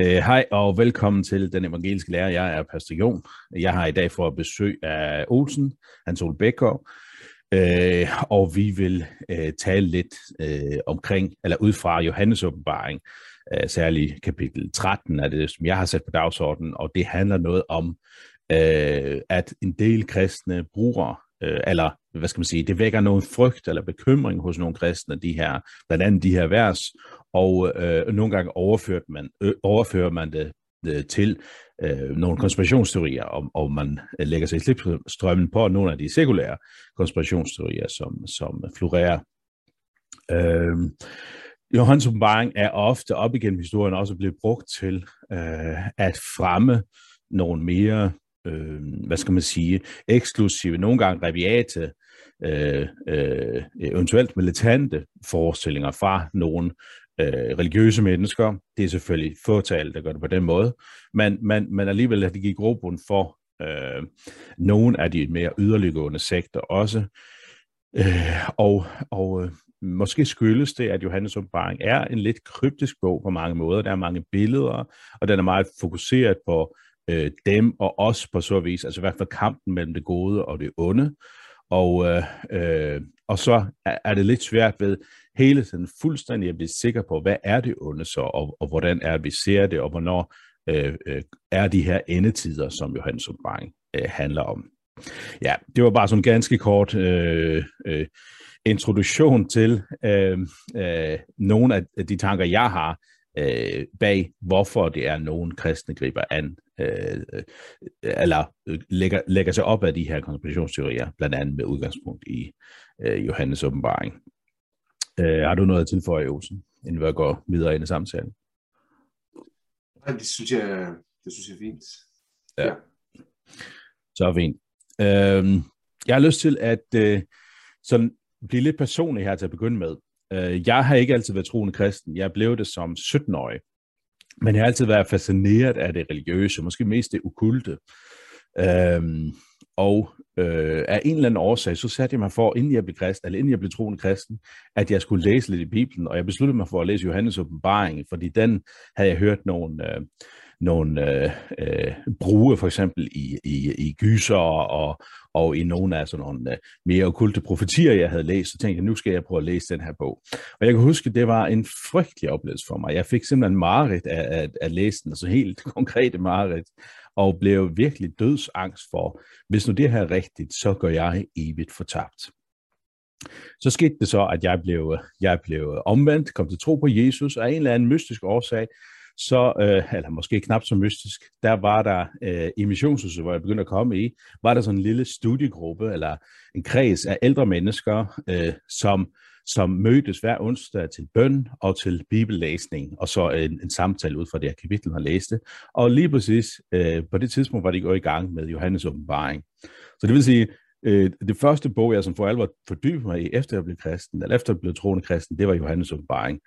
Øh, hej og velkommen til Den Evangeliske Lærer. Jeg er Pastor Jon. Jeg har i dag for besøg af Olsen, Hans Ole Bækgaard, uh, og vi vil øh, tale lidt omkring, eller ud fra Johannes åbenbaring, særligt kapitel 13 af det, som jeg har sat på dagsordenen, og det handler noget om, uh, at en del kristne bruger øh, eller hvad skal man sige, det vækker nogen frygt eller bekymring hos nogle kristne, de her, blandt andet de her vers, og øh, nogle gange overført man, øh, overfører man det øh, til øh, nogle konspirationsteorier, og, og man lægger sig i slipstrømmen på nogle af de sekulære konspirationsteorier, som, som florerer. Øh, Johannes åbenbaring er ofte op igennem historien også blevet brugt til øh, at fremme nogle mere øh, hvad skal man sige, eksklusive, nogle gange reviate, øh, øh, eventuelt militante forestillinger fra nogle øh, religiøse mennesker. Det er selvfølgelig fåtal, der gør det på den måde, men, men, men alligevel har det givet grobund for øh, nogle af de mere yderliggående sekter også. Øh, og og øh, måske skyldes det, at Johannes åbenbaring er en lidt kryptisk bog på mange måder. Der er mange billeder, og den er meget fokuseret på øh, dem og os på så vis, altså i hvert fald kampen mellem det gode og det onde. Og, øh, øh, og så er det lidt svært ved hele tiden fuldstændig at blive sikker på, hvad er det onde så, og, og hvordan er det, vi ser det, og hvornår øh, øh, er de her endetider, som Johannes åbenbaring øh, handler om. Ja, det var bare sådan en ganske kort øh, øh, introduktion til øh, øh, nogle af de tanker, jeg har øh, bag, hvorfor det er, nogen kristne griber an, øh, eller lægger, lægger sig op af de her konspirationsteorier, blandt andet med udgangspunkt i øh, Johannes åbenbaring. Øh, har du noget at tilføje, Olsen, inden vi går videre ind i samtalen? Nej, det synes jeg, det synes jeg er fint. Ja. ja. Så fint. Øh, jeg har lyst til at øh, sådan blive lidt personlig her til at begynde med. Øh, jeg har ikke altid været troende kristen. Jeg blev det som 17-årig. Men jeg har altid været fascineret af det religiøse, måske mest det okulte. Øhm, og øh, af en eller anden årsag, så satte jeg mig for, inden jeg blev kristen, eller inden jeg blev troende kristen, at jeg skulle læse lidt i Bibelen, og jeg besluttede mig for at læse Johannes åbenbaring, fordi den havde jeg hørt nogle, øh, nogle øh, øh, bruge, for eksempel i, i, i gyser og, og i nogle af sådan nogle øh, mere okulte profetier, jeg havde læst, så tænkte jeg, nu skal jeg prøve at læse den her bog. Og jeg kan huske, at det var en frygtelig oplevelse for mig. Jeg fik simpelthen mareridt af at, at læse den, altså helt konkrete mareridt, og blev virkelig dødsangst for, hvis nu det her er rigtigt, så går jeg evigt fortabt. Så skete det så, at jeg blev, jeg blev omvendt, kom til tro på Jesus, og af en eller anden mystisk årsag, så, øh, eller måske knap så mystisk, der var der øh, i missionshuset, hvor jeg begyndte at komme i, var der sådan en lille studiegruppe, eller en kreds af ældre mennesker, øh, som, som mødtes hver onsdag til bøn og til bibellæsning, og så en, en samtale ud fra det her kapitel, man læste. Og lige præcis øh, på det tidspunkt var de gået i gang med Johannes åbenbaring. Så det vil sige, øh, det første bog, jeg som for alvor fordybede mig i, efter jeg blev kristen, eller efter jeg blev troende kristen, det var Johannes åbenbaring.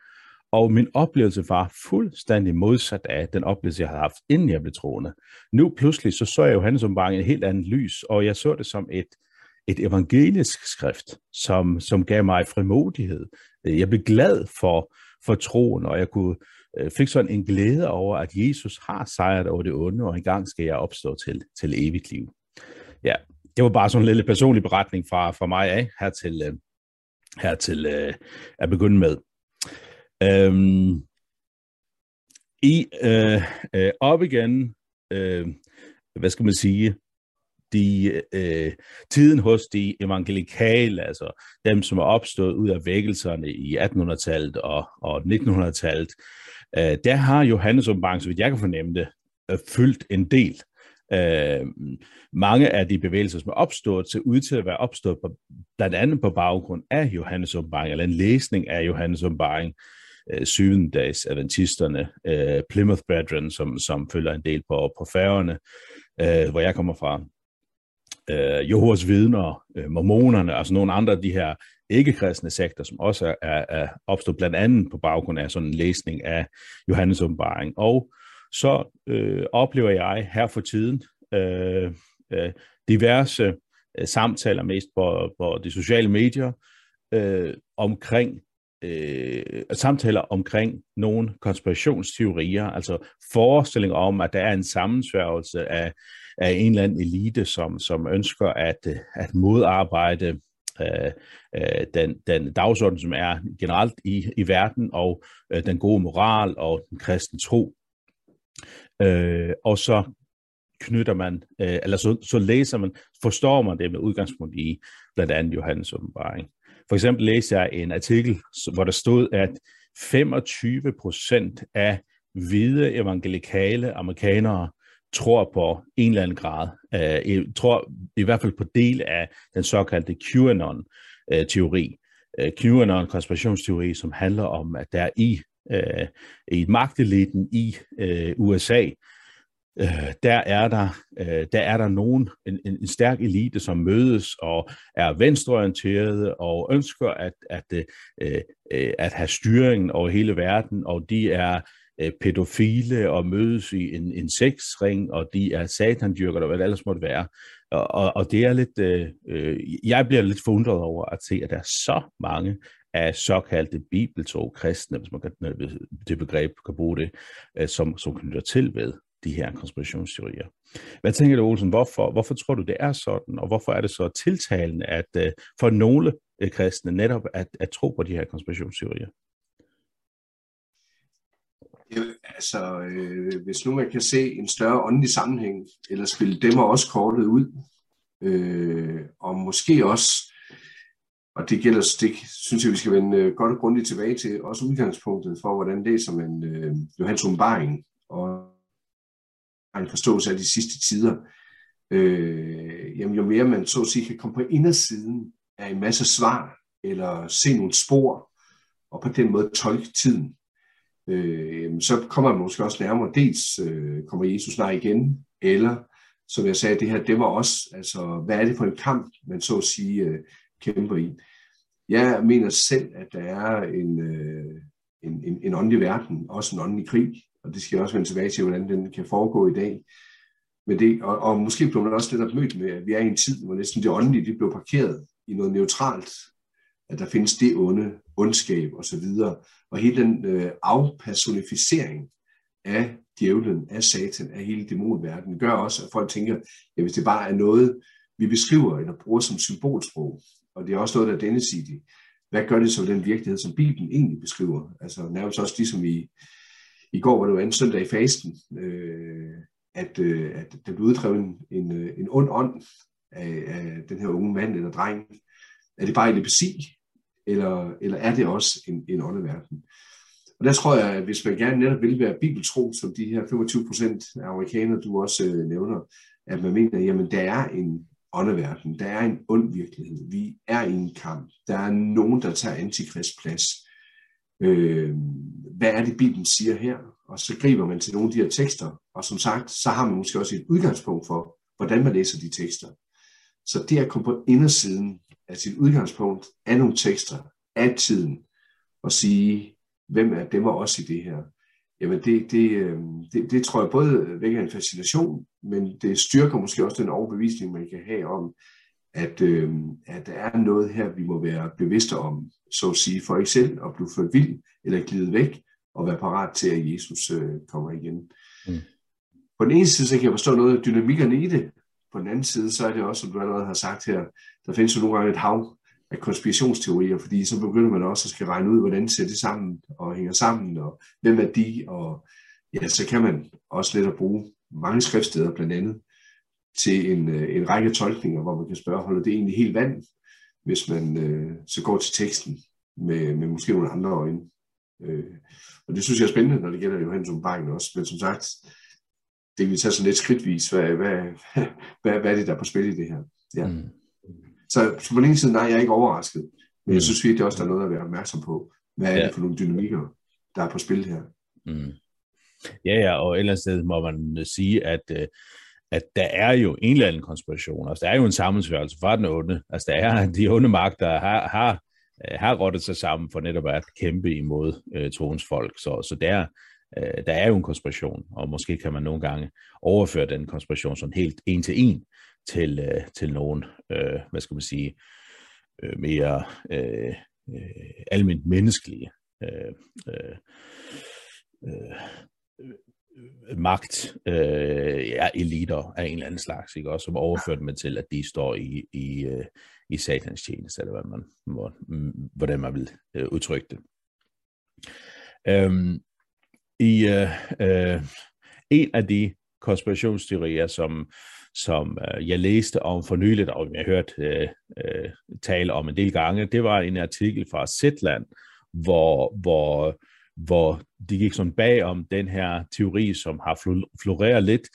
Og min oplevelse var fuldstændig modsat af den oplevelse, jeg havde haft, inden jeg blev troende. Nu pludselig, så så jeg Johannes som i et helt andet lys, og jeg så det som et, et evangelisk skrift, som, som gav mig frimodighed. Jeg blev glad for, for troen, og jeg kunne, øh, fik sådan en glæde over, at Jesus har sejret over det onde, og engang skal jeg opstå til, til evigt liv. Ja, det var bare sådan en lille personlig beretning fra, fra mig af, her til, øh, her til øh, at begynde med. Øhm, I øh, øh, op igen, øh, hvad skal man sige, de, øh, tiden hos de evangelikale, altså dem, som er opstået ud af vækkelserne i 1800-tallet og, og 1900-tallet, øh, der har Johannes åbenbaring, så vidt jeg kan fornemme det, øh, fyldt en del. Øh, mange af de bevægelser, som er opstået, ser ud til at være opstået på, blandt andet på baggrund af Johannes åbenbaring, eller en læsning af Johannes åbenbaring, øh, Øh, syvendags adventisterne, øh, Plymouth Brethren, som, som følger en del på, på færgerne, øh, hvor jeg kommer fra, øh, Jehovas vidner, øh, mormonerne, altså nogle andre af de her ikke-kristne sekter, som også er, er, er opstået blandt andet på baggrund af sådan en læsning af Johannes åbenbaring. Og så øh, oplever jeg her for tiden øh, øh, diverse øh, samtaler, mest på, på de sociale medier, øh, omkring øh, samtaler omkring nogle konspirationsteorier, altså forestillinger om, at der er en sammensværgelse af, af en eller anden elite, som, som ønsker at, at modarbejde øh, øh, den, den dagsorden, som er generelt i, i verden, og øh, den gode moral og den kristne tro. Øh, og så knytter man, øh, eller så, så læser man, forstår man det med udgangspunkt i blandt andet Johannes åbenbaring. For eksempel læste jeg en artikel, hvor der stod, at 25 procent af hvide evangelikale amerikanere tror på en eller anden grad, øh, tror i hvert fald på del af den såkaldte QAnon-teori. Øh, QAnon-konspirationsteori, som handler om, at der i, øh, i magteliten i øh, USA, Øh, der er der, øh, der er der nogen, en, en stærk elite, som mødes og er venstreorienterede og ønsker at, at, øh, at have styringen over hele verden, og de er øh, pædofile og mødes i en, en sexring, og de er satandyrker, eller hvad det ellers måtte være. Og, og, og det er lidt, øh, jeg bliver lidt forundret over at se, at der er så mange af såkaldte bibeltro kristne, hvis man kan, det begreb kan bruge det, som, som knytter til ved de her konspirationsteorier. Hvad tænker du, Olsen? Hvorfor, hvorfor tror du, det er sådan, og hvorfor er det så tiltalende at øh, for nogle øh, kristne netop at, at tro på de her konspirationsteorier? altså, øh, hvis nu man kan se en større åndelig sammenhæng, eller spille dem og også kortet ud, øh, og måske også, og det gælder, det synes jeg, vi skal vende øh, godt og grundigt tilbage til, også udgangspunktet for, hvordan læser man øh, Johans Umbaring, og en forståelse af de sidste tider. Øh, jamen, jo mere man så at sige kan komme på indersiden af en masse svar, eller se nogle spor, og på den måde tolke tiden, øh, så kommer man måske også nærmere, dels øh, kommer Jesus snart igen, eller som jeg sagde, det her, det var også, altså, hvad er det for en kamp, man så at sige øh, kæmper i. Jeg mener selv, at der er en, øh, en, en, en åndelig verden, også en åndelig krig, og det skal jeg også vende tilbage til, hvordan den kan foregå i dag. Men det, og, og måske blev man også lidt mødt med, at vi er i en tid, hvor næsten det åndelige det blev parkeret i noget neutralt, at der findes det onde, ondskab osv. Og hele den øh, afpersonificering af djævlen, af satan, af hele dæmonverdenen, gør også, at folk tænker, at hvis det bare er noget, vi beskriver eller bruger som symbolsprog, og det er også noget, der er dennesidigt, hvad gør det så den virkelighed, som Bibelen egentlig beskriver? Altså nærmest også ligesom i, i går, var det jo en søndag i fasten, øh, at, øh, at der blev uddrevet en, en, øh, en ond ånd af, af den her unge mand eller dreng. Er det bare epilepsi, eller, eller er det også en, en åndeverden? Og der tror jeg, at hvis man gerne netop vil være bibeltro, som de her 25 procent af amerikanere, du også øh, nævner, at man mener, jamen der er en åndeverden, der er en ond virkelighed, vi er i en kamp, der er nogen, der tager antikrist plads. Øh, hvad er det, Bibelen siger her? Og så griber man til nogle af de her tekster, og som sagt, så har man måske også et udgangspunkt for, hvordan man læser de tekster. Så det at komme på indersiden af sit udgangspunkt af nogle tekster af tiden og sige, hvem er dem og os i det her, jamen det, det, øh, det, det tror jeg både vækker en fascination, men det styrker måske også den overbevisning, man kan have om, at, øh, at der er noget her, vi må være bevidste om, så at sige, for ikke selv at blive ført vild eller glide væk, og være parat til, at Jesus øh, kommer igen. Mm. På den ene side, så kan jeg forstå noget af dynamikkerne i det, på den anden side, så er det også, som du allerede har sagt her, der findes jo nogle gange et hav af konspirationsteorier, fordi så begynder man også at skal regne ud, hvordan ser det sammen og hænger sammen, og hvem er de, og ja, så kan man også let at bruge mange skriftsteder blandt andet til en, øh, en række tolkninger, hvor man kan spørge, holder det egentlig helt vand, hvis man øh, så går til teksten med, med måske nogle andre øjne. Øh, og det synes jeg er spændende, når det gælder Johannes Umbakken også, men som sagt, det kan vi tage sådan lidt skridtvis. Hvad, hvad, hvad, hvad er det, der er på spil i det her? Ja. Mm. Så, så på den ene side, nej, jeg er ikke overrasket. Men mm. jeg synes virkelig også, der er noget at være opmærksom på. Hvad er ja. det for nogle dynamikker, der er på spil her? Mm. Ja, ja, og ellers må man sige, at, øh, at der er jo en eller anden konspiration. Altså, der er jo en sammensværelse fra den onde. Altså, der er de onde magter har, har, øh, har rottet sig sammen for netop at kæmpe imod øh, troens folk. Så, så der, øh, der er jo en konspiration, og måske kan man nogle gange overføre den konspiration sådan helt en til en til, øh, til nogen, øh, hvad skal man sige, øh, mere, øh, øh, almindeligt menneskelige øh, øh, øh, Øh, magt, øh, ja, eliter af en eller anden slags, ikke? også som overført dem til, at de står i, i, øh, i satans tjeneste, eller hvad man, må, mm, hvordan man vil øh, udtrykke det. Øhm, I øh, øh, en af de konspirationsteorier, som, som øh, jeg læste om for nyligt, og jeg har hørt øh, øh, tale om en del gange, det var en artikel fra Zetland, hvor, hvor, hvor de gik sådan bag om den her teori, som har floreret lidt,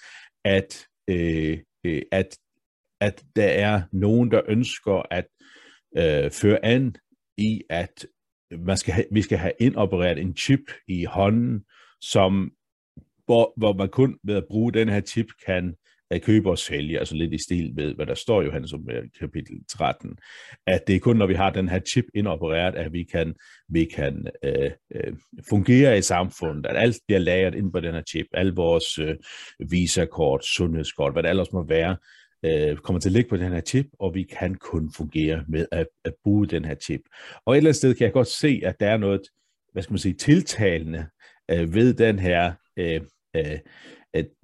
at, øh, øh, at, at der er nogen, der ønsker at øh, føre an i, at man skal have, vi skal have indopereret en chip i hånden, som, hvor, hvor man kun ved at bruge den her chip kan at købe og sælge, altså lidt i stil med, hvad der står i Johannes kapitel 13, at det er kun, når vi har den her chip indopereret, at vi kan, vi kan øh, øh, fungere i samfundet, at alt bliver lagret ind på den her chip, alle vores øh, visakort, sundhedskort, hvad det ellers må være, øh, kommer til at ligge på den her chip, og vi kan kun fungere med at, at bruge den her chip. Og et eller andet sted kan jeg godt se, at der er noget, hvad skal man sige, tiltalende øh, ved den her øh, øh,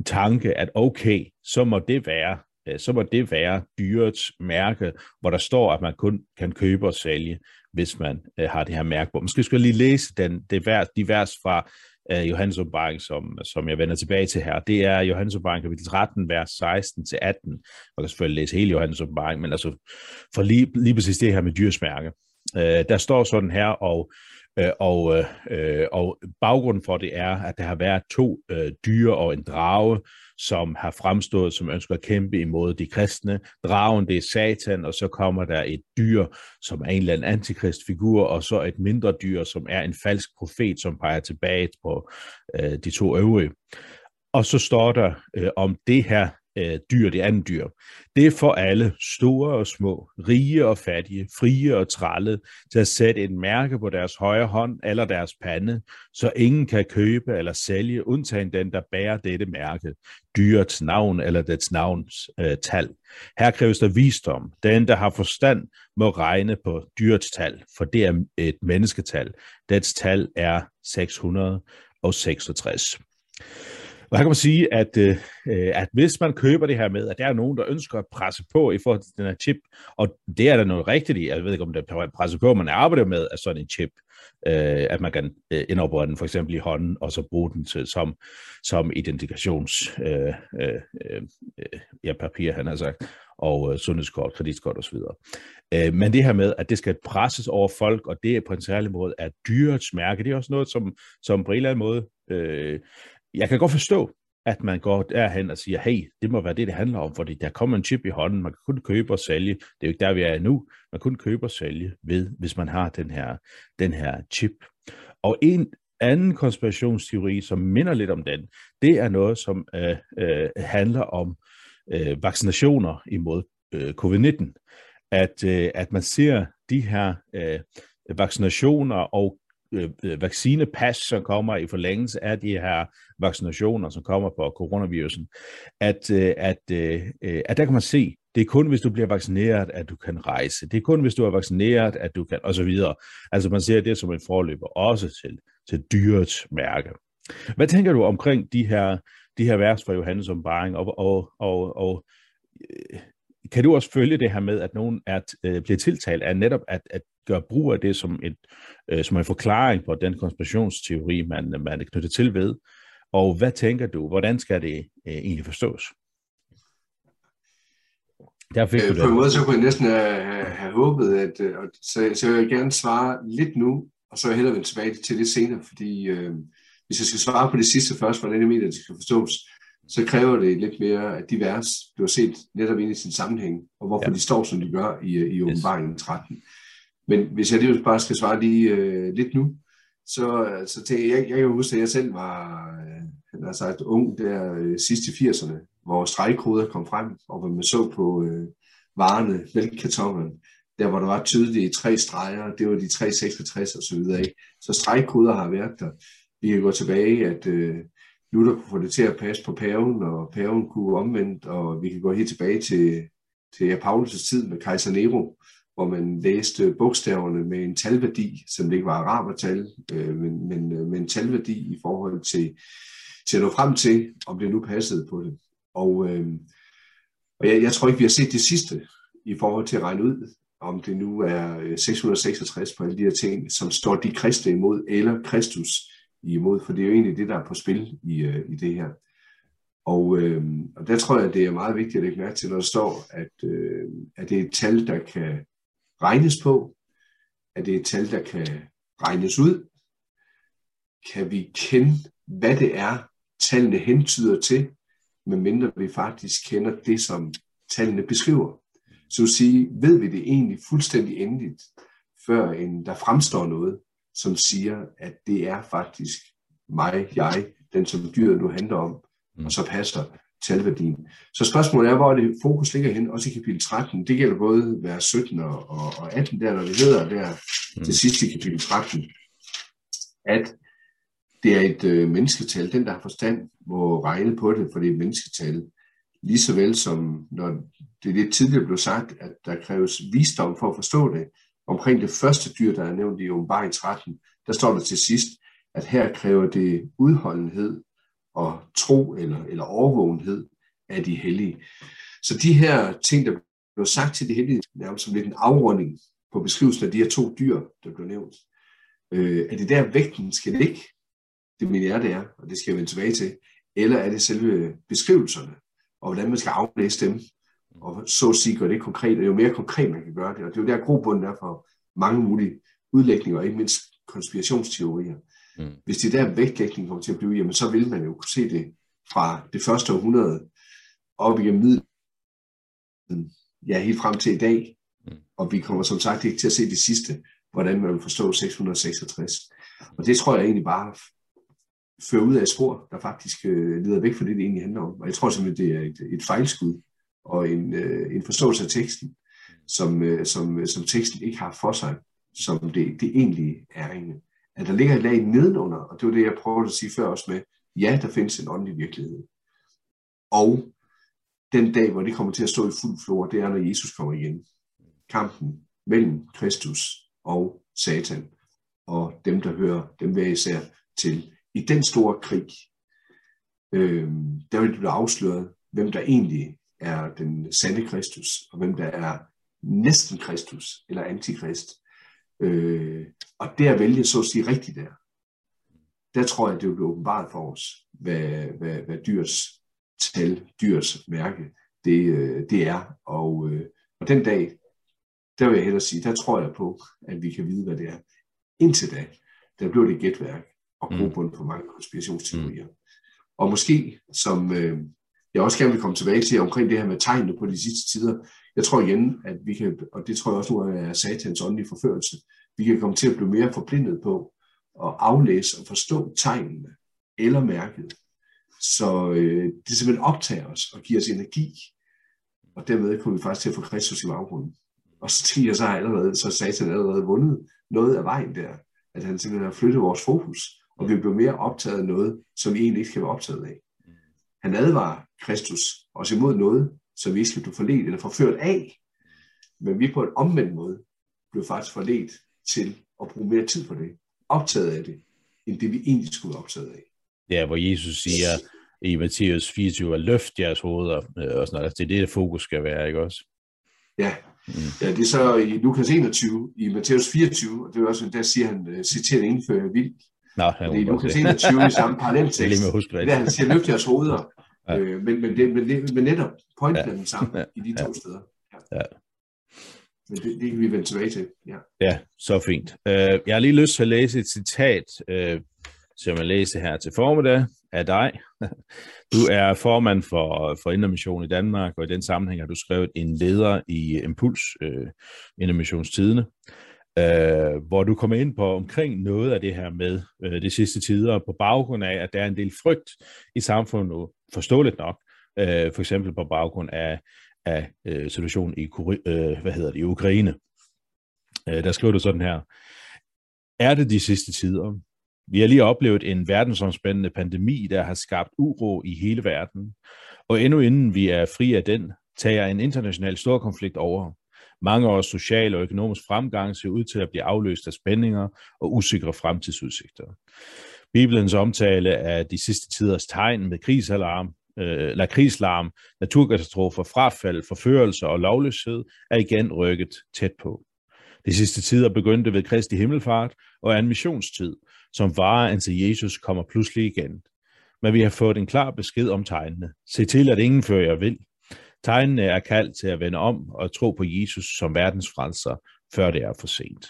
tanke, at okay, så må det være øh, så må det være dyrets mærke, hvor der står, at man kun kan købe og sælge, hvis man øh, har det her mærke på. Måske skal jeg lige læse den, det vers, de vers fra øh, Johannes Åbenbaring, som, som jeg vender tilbage til her. Det er Johannes Åbenbaring kapitel 13, vers 16-18. Man kan selvfølgelig læse hele Johannes Åbenbaring, men altså for lige, lige præcis det her med dyrets mærke. Øh, der står sådan her, og Øh, og, øh, og baggrunden for det er, at der har været to øh, dyre og en drage, som har fremstået, som ønsker at kæmpe imod de kristne. Dragen, det er satan, og så kommer der et dyr, som er en eller anden antikristfigur, og så et mindre dyr, som er en falsk profet, som peger tilbage på øh, de to øvrige. Og så står der øh, om det her øh, dyr, det andet dyr. Det er for alle, store og små, rige og fattige, frie og tralle, til at sætte et mærke på deres højre hånd eller deres pande, så ingen kan købe eller sælge, undtagen den, der bærer dette mærke, dyrets navn eller dets navns øh, tal. Her kræves der visdom. Den, der har forstand, må regne på dyrets tal, for det er et mennesketal. Dets tal er 666. Og her kan man sige, at, øh, øh, at hvis man køber det her med, at der er nogen, der ønsker at presse på i forhold til den her chip, og det er der noget rigtigt i, jeg ved ikke, om det er presse på, man arbejder med af sådan en chip, øh, at man kan øh, indoperere den for eksempel i hånden, og så bruge den til, som, som identifikations øh, øh, øh, ja, papir, han har sagt, og øh, sundhedskort, kreditkort osv. Øh, men det her med, at det skal presses over folk, og det er på en særlig måde at dyrets mærke, det er også noget, som, som på en eller anden måde øh, jeg kan godt forstå, at man går derhen og siger, hey, det må være det, det handler om, fordi der kommer en chip i hånden, man kan kun købe og sælge, det er jo ikke der, vi er nu, man kan kun købe og sælge ved, hvis man har den her, den her chip. Og en anden konspirationsteori, som minder lidt om den, det er noget, som øh, øh, handler om øh, vaccinationer imod øh, covid-19. At, øh, at man ser de her øh, vaccinationer og Øh, øh, vaccinepas, som kommer i forlængelse af de her vaccinationer, som kommer på coronavirusen, at, øh, at, øh, øh, at der kan man se, det er kun, hvis du bliver vaccineret, at du kan rejse. Det er kun, hvis du er vaccineret, at du kan, og så videre. Altså man ser det som en forløber også til, til dyrets mærke. Hvad tænker du omkring de her, de her vers fra Johannes om Baring, og, og, og, og øh, kan du også følge det her med, at nogen er, øh, bliver tiltalt af netop at, at gøre brug af det som, et, øh, som en forklaring på den konspirationsteori, man, man er knyttet til ved? Og hvad tænker du, hvordan skal det øh, egentlig forstås? Der fik øh, på en måde så kunne jeg næsten have, have håbet, at, øh, og så, så jeg vil gerne svare lidt nu, og så vil jeg hellere vende tilbage til det senere, fordi øh, hvis jeg skal svare på det sidste først, hvordan jeg mener, det skal forstås, så kræver det lidt mere divers. Du har set netop ind i sin sammenhæng, og hvorfor ja. de står, som de gør i, i åbenbaringen yes. 13. Men hvis jeg lige bare skal svare lige øh, lidt nu, så, så til, jeg, jeg kan huske, at jeg selv var øh, altså et sagt, ung der øh, sidst i 80'erne, hvor stregkoder kom frem, og hvor man så på øh, varerne, mælkekartonerne, der hvor der var tydeligt tre streger, det var de 366 og så videre. Ikke? Så stregkoder har været der. Vi kan gå tilbage, at øh, Luther kunne få det til at passe på paven, og paven kunne omvendt, og vi kan gå helt tilbage til, til Paulus' tid med kejser Nero, hvor man læste bogstaverne med en talværdi, som det ikke var arabertal, øh, men, men øh, med en talværdi i forhold til, til at nå frem til, om det nu passede på det. Og, øh, og jeg, jeg tror ikke, vi har set det sidste i forhold til at regne ud, om det nu er øh, 666 på alle de her ting, som står de kristne imod, eller Kristus imod, for det er jo egentlig det, der er på spil i, øh, i det her. Og, øh, og der tror jeg, det er meget vigtigt at lægge mærke til, når der står, at, øh, at det er et tal, der kan regnes på, at det er et tal, der kan regnes ud. Kan vi kende, hvad det er, tallene hentyder til, medmindre vi faktisk kender det, som tallene beskriver. Så at sige, ved vi det egentlig fuldstændig endeligt, før en, der fremstår noget, som siger, at det er faktisk mig, jeg, den som dyret nu handler om, mm. og så passer talværdien. Så spørgsmålet er, hvor det fokus ligger hen, også i kapitel 13. Det gælder både vers 17 og, og 18, der, når det hedder der mm. til sidst i kapitel 13, at det er et øh, mennesketal. Den, der har forstand, må regne på det, for det er et mennesketal. Lige så vel som, når det lidt tidligere blev sagt, at der kræves visdom for at forstå det, omkring det første dyr, der er nævnt i åbenbaring 13, der står der til sidst, at her kræver det udholdenhed og tro eller, eller overvågenhed af de hellige. Så de her ting, der blev sagt til de hellige, nærmest som lidt en afrunding på beskrivelsen af de her to dyr, der blev nævnt, øh, er det der vægten skal ligge? Det mener jeg, det er, og det skal jeg vende tilbage til. Eller er det selve beskrivelserne, og hvordan man skal aflæse dem, og så at sige gør det konkret, og jo mere konkret man kan gøre det, og det er jo der grobunden er for mange mulige udlægninger, og ikke mindst konspirationsteorier. Mm. Hvis det der vægtlægning kommer til at blive, jamen så vil man jo kunne se det fra det første århundrede op igennem middelalderen, ja helt frem til i dag, mm. og vi kommer som sagt ikke til at se det sidste, hvordan man vil forstå 666. Og det tror jeg egentlig bare fører ud af et spor, der faktisk øh, leder væk fra det, det egentlig handler om. Og jeg tror simpelthen, det er et, et fejlskud og en, øh, en forståelse af teksten, som, øh, som, som teksten ikke har for sig, som det, det egentlig er egentlig at der ligger et lag nedenunder, og det var det, jeg prøvede at sige før også med, ja, der findes en åndelig virkelighed. Og den dag, hvor det kommer til at stå i fuld flor, det er, når Jesus kommer igen. Kampen mellem Kristus og Satan, og dem, der hører dem hver især til. I den store krig, øh, der vil det blive afsløret, hvem der egentlig er den sande Kristus, og hvem der er næsten Kristus, eller antikrist. Øh, og det at vælge så at sige rigtigt der, der tror jeg, det vil blive åbenbart for os, hvad, hvad, hvad dyrs tal, dyrs mærke, det, øh, det er. Og, øh, og den dag, der vil jeg hellere sige, der tror jeg på, at vi kan vide, hvad det er. Indtil da, der blev det gætværk og mm. grobund for mange konspirationsteorier. Mm. Og måske, som øh, jeg også gerne vil komme tilbage til omkring det her med tegnene på de sidste tider, jeg tror igen, at vi kan, og det tror jeg også nu er satans åndelige forførelse, vi kan komme til at blive mere forblindet på at aflæse og forstå tegnene eller mærket. Så øh, det simpelthen optager os og giver os energi, og dermed kommer vi faktisk til at få Kristus i baggrunden. Og så tænker jeg så allerede, så Satan allerede vundet noget af vejen der, at han simpelthen har flyttet vores fokus, og vi bliver mere optaget af noget, som vi egentlig ikke skal være optaget af. Han advarer Kristus også imod noget, som vi ikke skal blive forledt eller forført af, men vi på en omvendt måde blev faktisk forledt til at bruge mere tid på det, optaget af det, end det vi egentlig skulle være optaget af. Ja, hvor Jesus siger i Matthæus 24, at løft jeres hoveder, øh, og sådan noget. Altså, det er det, fokus skal være, ikke også? Ja, mm. ja det er så i Lukas 21, i Matthæus 24, og det er også, der siger han, øh, citerer indfører vildt. Nå, det er i Lukas 21 i samme paralleltekst. Det er han siger, løft jeres hoveder. Ja. Øh, men, men, det, men, det, men netop, pointen ja. er den samme ja. i de to ja. steder. Ja. ja. Men det, det kan vi vende tilbage til. Ja, ja så fint. Uh, jeg har lige lyst til at læse et citat, uh, som jeg læser her til formiddag af dig. Du er formand for, for Indermission i Danmark, og i den sammenhæng har du skrevet en leder i Impuls, uh, Indermissionstidene, uh, hvor du kommer ind på omkring noget af det her med uh, de sidste tider, på baggrund af, at der er en del frygt i samfundet, forståeligt nok, øh, for eksempel på baggrund af af øh, situationen i, øh, hvad hedder det, i Ukraine. Øh, der skriver du sådan her. Er det de sidste tider? Vi har lige oplevet en verdensomspændende pandemi, der har skabt uro i hele verden. Og endnu inden vi er fri af den, tager en international stor konflikt over. Mange års social og økonomisk fremgang ser ud til at blive afløst af spændinger og usikre fremtidsudsigter. Bibelens omtale af de sidste tiders tegn med krigsalarm, øh, eller krigslarm, naturkatastrofer, frafald, forførelse og lovløshed er igen rykket tæt på. De sidste tider begyndte ved Kristi himmelfart og er en missionstid, som varer indtil Jesus kommer pludselig igen. Men vi har fået en klar besked om tegnene. Se til, at ingen fører jer vil. Tegnene er kaldt til at vende om og tro på Jesus som verdens frelser, før det er for sent.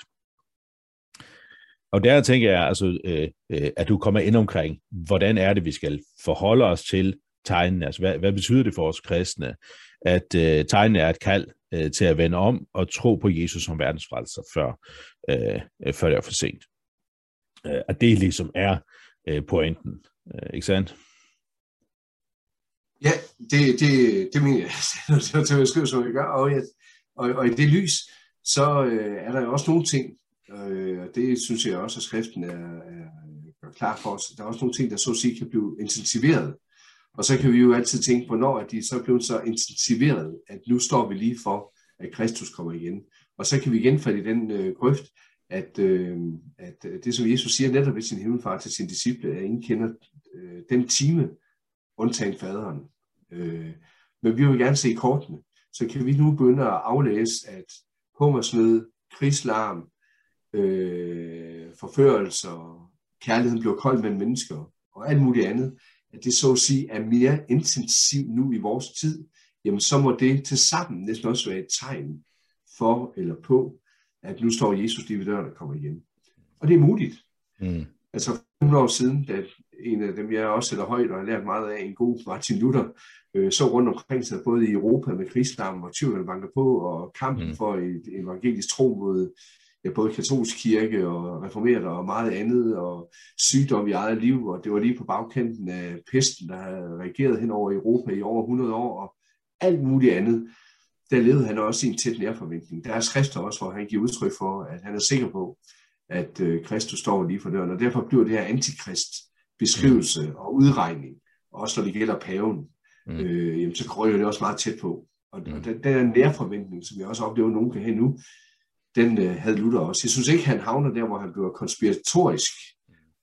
Og der tænker jeg altså, øh, øh, at du kommer ind omkring, hvordan er det, vi skal forholde os til tegnene? Altså, hvad, hvad betyder det for os kristne, at øh, tegnene er et kald øh, til at vende om og tro på Jesus som verdens frelser, før, øh, øh, før det er for sent? Øh, at det ligesom er øh, pointen, øh, ikke sandt? Ja, det, det, det mener jeg, det var skrive, som jeg gør, og, jeg, og, og i det lys, så øh, er der jo også nogle ting, øh, og det synes jeg også, at skriften er, er, klar for os. Der er også nogle ting, der så at sige kan blive intensiveret. Og så kan vi jo altid tænke, hvornår er de så blevet så intensiveret, at nu står vi lige for, at Kristus kommer igen. Og så kan vi igen falde i den øh, grøft, at, øh, at øh, det, som Jesus siger netop ved sin himmelfar til sine disciple, at ingen kender øh, den time, undtagen faderen. Øh, men vi vil gerne se kortene. Så kan vi nu begynde at aflæse, at hungersnød, krigslarm, øh, forførelser, kærligheden bliver kold mellem mennesker og alt muligt andet, at det så at sige er mere intensivt nu i vores tid, jamen så må det til sammen næsten også være et tegn for eller på, at nu står Jesus lige ved døren og kommer igen. Og det er muligt. Mm. Altså for nogle år siden, da en af dem, jeg også sætter højt og har lært meget af, en god Martin Luther, øh, så rundt omkring sig, både i Europa med krigslarm og tyverne banker på, og kampen mm. for et evangelisk tro mod både katolsk kirke og reformeret og meget andet, og sygdom i eget liv, og det var lige på bagkanten af pesten, der havde reageret hen over Europa i over 100 år, og alt muligt andet. Der levede han også i en tæt nærforventning. Der er skrifter også, hvor han giver udtryk for, at han er sikker på, at øh, Kristus står lige for døren, og derfor bliver det her antikrist beskrivelse mm. og udregning, og også når det gælder paven, mm. øh, jamen, så krøjer det også meget tæt på. Og, mm. og den, den er nærforventning, som jeg også oplever, at nogen kan have nu, den øh, havde Luther også. Jeg synes ikke, han havner der, hvor han bliver konspiratorisk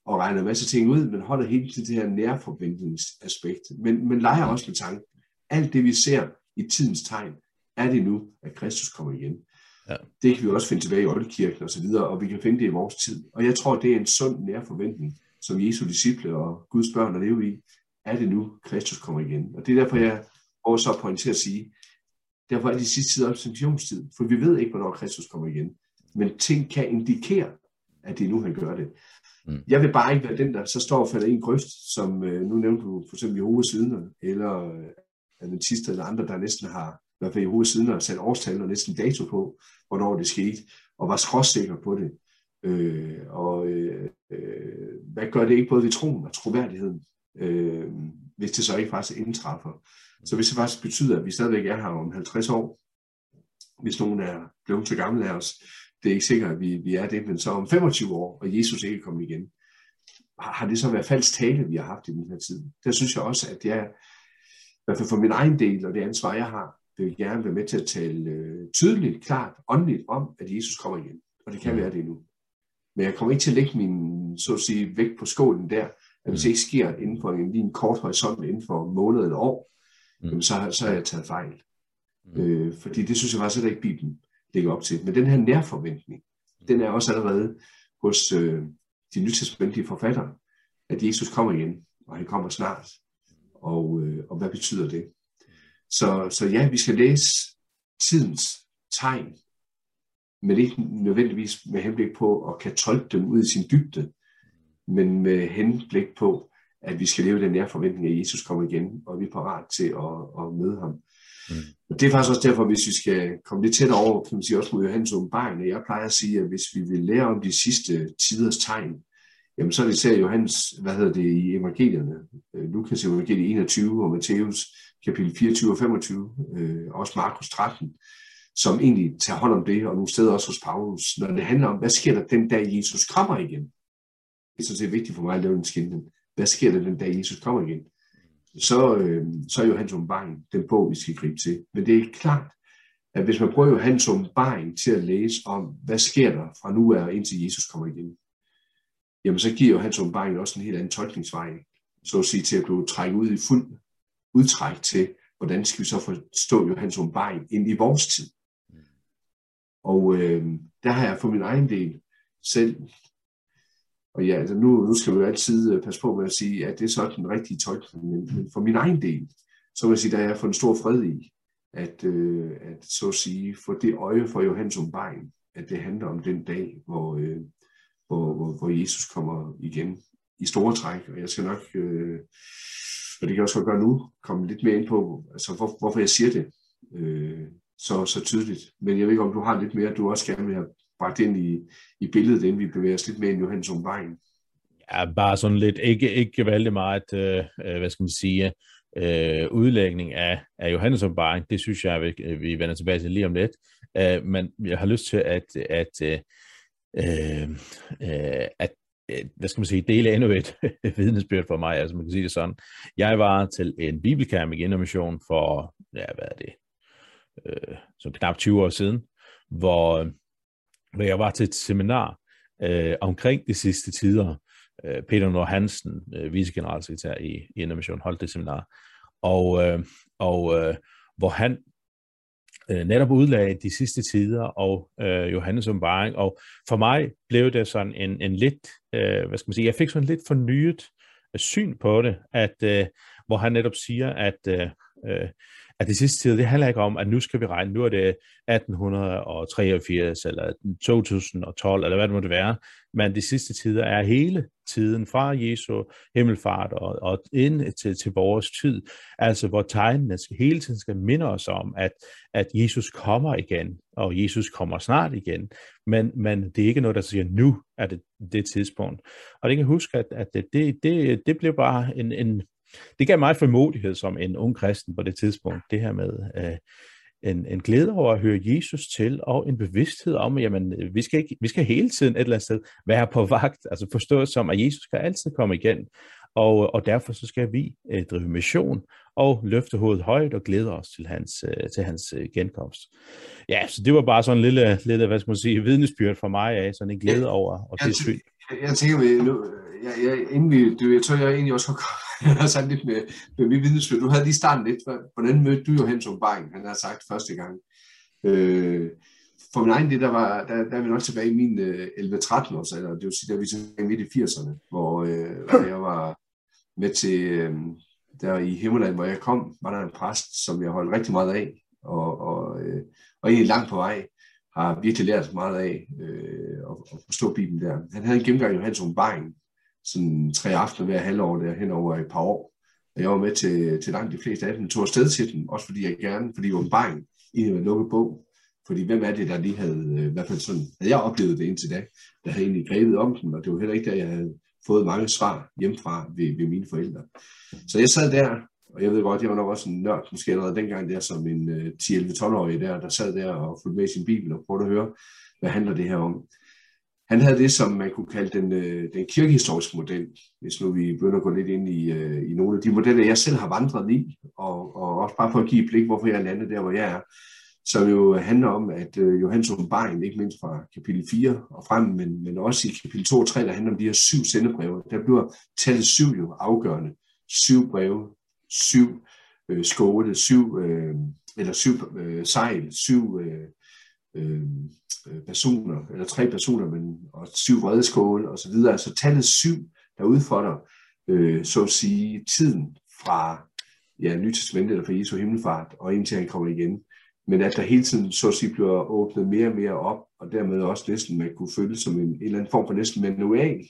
og regner en masse ting ud, men holder helt til det her nærforventningsaspekt. Men, men leger også med tanken. Alt det, vi ser i tidens tegn, er det nu, at Kristus kommer igen. Ja. Det kan vi også finde tilbage i Oldkirken og så videre, og vi kan finde det i vores tid. Og jeg tror, det er en sund nærforventning, som Jesu disciple og Guds børn at leve i. Er det nu, Kristus kommer igen? Og det er derfor, jeg også pointerer at sige, Derfor er de sidste tid observationstid, for vi ved ikke, hvornår Kristus kommer igen. Men ting kan indikere, at det er nu, han gør det. Mm. Jeg vil bare ikke være den, der så står og falder i en grøft, som øh, nu nævnte du for eksempel Jehovas vidner, eller øh, adventister eller andre, der næsten har, i hvert fald Jehovas vidner, sat årstal og næsten dato på, hvornår det skete, og var skråsikker på det. Øh, og øh, øh, hvad gør det ikke både ved troen og troværdigheden, øh, hvis det så ikke faktisk indtræffer? Så hvis det faktisk betyder, at vi stadigvæk er her om 50 år, hvis nogen er blevet til gamle af os, det er ikke sikkert, at vi, vi er det, men så om 25 år, og Jesus ikke kommer igen, har det så været falsk tale, vi har haft i den her tid? Der synes jeg også, at jeg, i hvert fald for min egen del, og det ansvar, jeg har, vil gerne være med til at tale øh, tydeligt, klart, åndeligt om, at Jesus kommer igen. Og det kan mm. være det nu. Men jeg kommer ikke til at lægge min, så at sige, vægt på skålen der, at hvis det ikke sker inden for en, lige en kort horisont, inden for måned eller år, mm. jamen, så, så har jeg taget fejl. Mm. Øh, fordi det synes jeg faktisk ikke, Bibelen lægger op til. Men den her nærforventning, den er også allerede hos øh, de nytestamentlige forfattere, at Jesus kommer igen, og han kommer snart. Og, øh, og hvad betyder det? Så, så ja, vi skal læse tidens tegn, men ikke nødvendigvis med henblik på at kan tolke dem ud i sin dybde, men med henblik på at vi skal leve den nære forventning, at Jesus kommer igen, og vi er parat til at, at møde ham. Mm. Og det er faktisk også derfor, hvis vi skal komme lidt tættere over, kan man sige også mod Johannes åbenbaring, jeg plejer at sige, at hvis vi vil lære om de sidste tiders tegn, jamen så er det især Johannes, hvad hedder det, i evangelierne, øh, Lukas evangelie 21 og Matthæus kapitel 24 og 25, øh, også Markus 13, som egentlig tager hånd om det, og nogle steder også hos Paulus, når det handler om, hvad sker der den dag Jesus kommer igen? Det er sådan set vigtigt for mig at lave en skændning hvad sker der den dag Jesus kommer igen? Så, øh, så er jo hans åbenbaring den bog, vi skal gribe til. Men det er klart, at hvis man bruger Johannes åbenbaring til at læse om, hvad sker der fra nu af indtil Jesus kommer igen, jamen så giver Johannes åbenbaring også en helt anden tolkningsvej, så at sige til at blive trækket ud i fuld udtræk til, hvordan skal vi så forstå Johannes åbenbaring ind i vores tid. Og øh, der har jeg for min egen del selv, og ja, altså nu, nu skal vi jo altid øh, passe på med at sige, at det er så den rigtige tolkning, men, men for min egen del, så vil jeg sige, at jeg har fået en stor fred i, at, øh, at så at sige, for det øje for Johannes åbenbaring, at det handler om den dag, hvor, øh, hvor, hvor, hvor Jesus kommer igen i store træk, og jeg skal nok, øh, og det kan jeg også godt gøre nu, komme lidt mere ind på, altså hvor, hvorfor jeg siger det øh, så, så tydeligt. Men jeg ved ikke, om du har lidt mere, du også gerne vil have bragt ind i, i billedet, inden vi bevæger os lidt mere ind i Johannes åbenbaring. Ja, bare sådan lidt, ikke, ikke vældig meget, øh, øh, hvad skal man sige, øh, udlægning af, af Johannes åbenbaring. Det synes jeg, vi, vi vender tilbage til lige om lidt. Øh, men jeg har lyst til at, at, øh, øh, at øh, hvad skal man sige, dele endnu et vidnesbyrd for mig, altså man kan sige det sådan. Jeg var til en bibelkamp i Indermission for, ja, hvad er det, øh, så knap 20 år siden, hvor, hvor jeg var til et seminar øh, omkring de sidste tider. Øh, Peter Nord Hansen, øh, vicegeneralsekretær i, i Innovation, holdt det seminar. Og, øh, og øh, hvor han øh, netop udlagde de sidste tider og øh, Johannes Umbaring. og for mig blev det sådan en, en lidt, øh, hvad skal man sige, jeg fik sådan lidt fornyet øh, syn på det, at øh, hvor han netop siger, at øh, øh at det sidste tid, det handler ikke om, at nu skal vi regne, nu er det 1883 eller 2012, eller hvad det måtte være, men de sidste tider er hele tiden fra Jesu himmelfart og, og ind til, til vores tid, altså hvor tegnene hele tiden skal minde os om, at, at Jesus kommer igen, og Jesus kommer snart igen, men, men det er ikke noget, der siger, nu er det det tidspunkt. Og det kan huske, at, at det, det, det, det blev bare en, en det gav mig formodighed som en ung kristen på det tidspunkt, det her med øh, en, en glæde over at høre Jesus til, og en bevidsthed om, at jamen, vi, skal ikke, vi skal hele tiden et eller andet sted være på vagt, altså forstå som, at Jesus skal altid komme igen, og, og derfor så skal vi øh, drive mission og løfte hovedet højt og glæde os til hans, øh, til hans øh, genkomst. Ja, så det var bare sådan en lille, lille hvad skal man sige, vidnesbyrd for mig af, sådan en glæde over, og det sygt. Jeg, jeg tænker, nu, jeg, jeg, inden vi, du, jeg tror, jeg egentlig også har sagt lidt med, med min vidnesbyrd. Du havde lige startet lidt, hvordan mødte du jo Hans Bang, han har sagt første gang. Øh, for min egen det, der, var, der, der er vi nok tilbage i min øh, 11-13 års alder, det vil sige, der vi tilbage midt i 80'erne, hvor, øh, jeg var med til, øh, der i Himmeland, hvor jeg kom, var der en præst, som jeg holdt rigtig meget af, og, og, øh, og egentlig langt på vej, har virkelig lært meget af øh, at, at forstå Bibelen der. Han havde en gennemgang af Johannes åbenbaring, sådan tre aftener hver halvår der hen over et par år. Og jeg var med til, til langt de fleste af dem, tog afsted til dem, også fordi jeg gerne, fordi åbenbaring i en lukket bog. Fordi hvem er det, der lige havde, øh, i hvert fald sådan, havde jeg oplevet det indtil da, der havde egentlig grebet om den, og det var heller ikke der, jeg havde fået mange svar hjemmefra ved, ved mine forældre. Så jeg sad der, og jeg ved godt, jeg var nok også en nørd, måske allerede dengang der, som en øh, 10-11-12-årig der, der sad der og fulgte med i sin bibel og prøvede at høre, hvad handler det her om. Han havde det, som man kunne kalde den, øh, den kirkehistoriske model, hvis nu vi begynder at gå lidt ind i, øh, i nogle af de modeller, jeg selv har vandret i, og, og også bare for at give et blik, hvorfor jeg er landet der, hvor jeg er, som jo handler om, at øh, Johannes åbenbaring, ikke mindst fra kapitel 4 og frem, men, men også i kapitel 2 og 3, der handler om de her syv sendebreve, der bliver tallet syv jo afgørende. Syv breve, syv øh, skåle, syv, øh, eller syv øh, sejl, syv øh, Øhm, øh, personer, eller tre personer, men og syv vredeskåle og så videre. Altså tallet syv, der udfordrer, øh, så at sige, tiden fra ja, Nytestamentet eller fra Jesu himmelfart, og indtil han kommer igen. Men at der hele tiden, så at sige, bliver åbnet mere og mere op, og dermed også næsten, man kunne føle som en, en eller anden form for næsten manual.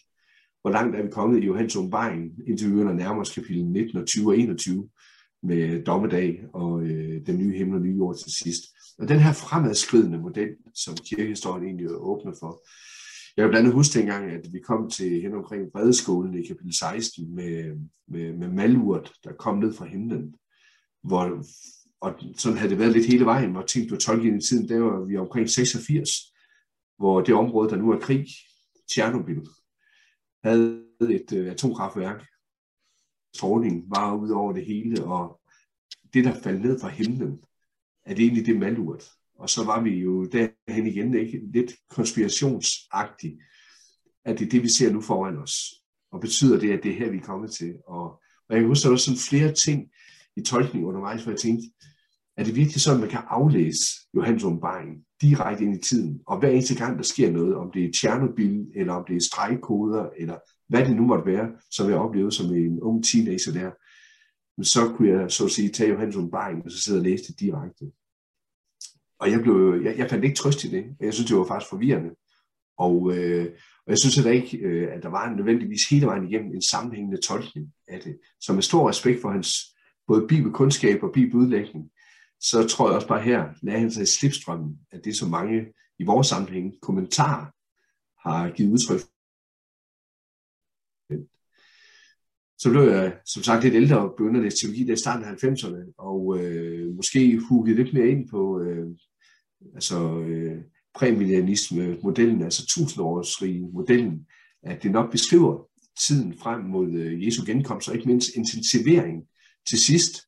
Hvor langt er vi kommet i Johannes åbenbaring, indtil vi nærmer os kapitel 19 og 20 og 21, med dommedag og øh, den nye himmel og nye jord til sidst. Og den her fremadskridende model, som kirkehistorien egentlig åbner for, jeg kan blandt andet huske dengang, at vi kom til hen omkring Bredeskolen i kapitel 16 med, med, med malurt, der kom ned fra himlen, hvor, og sådan havde det været lidt hele vejen, hvor ting blev tolket i tiden, der var vi omkring 86, hvor det område, der nu er krig, Tjernobyl, havde et øh, atomkraftværk. Stråling var ud over det hele, og det, der faldt ned fra himlen, er det egentlig det malurt. og så var vi jo derhen igen, ikke? lidt konspirationsagtigt, at det er det, vi ser nu foran os. Og betyder det, at det er her, vi er kommet til? Og, og jeg kan huske, der var sådan flere ting i tolkningen undervejs, hvor jeg tænkte, er det virkelig sådan, at man kan aflæse Johannes åbenbaring direkte ind i tiden? Og hver eneste gang, der sker noget, om det er Tjernobyl, eller om det er stregkoder, eller hvad det nu måtte være, som jeg oplevede som en ung teenager der, så kunne jeg så at sige tage Johannes åbenbaring, og så sidde og læse det direkte. Og jeg, blev, jeg, jeg fandt ikke trøst i det. Jeg synes, det var faktisk forvirrende. Og, øh, og jeg synes heller ikke, øh, at der var nødvendigvis hele vejen igennem en sammenhængende tolkning af det. Så med stor respekt for hans både bibelkundskab og bibeludlægning, så tror jeg også bare her, lagde han sig i slipstrømmen af det, som mange i vores sammenhæng kommentarer har givet udtryk så blev jeg som sagt lidt ældre og begyndte at læse teologi der i starten af 90'erne, og øh, måske hugget lidt mere ind på øh, altså, øh, præmillianisme-modellen, altså tusindårsrige modellen, at det nok beskriver tiden frem mod øh, Jesu genkomst, og ikke mindst intensivering til sidst.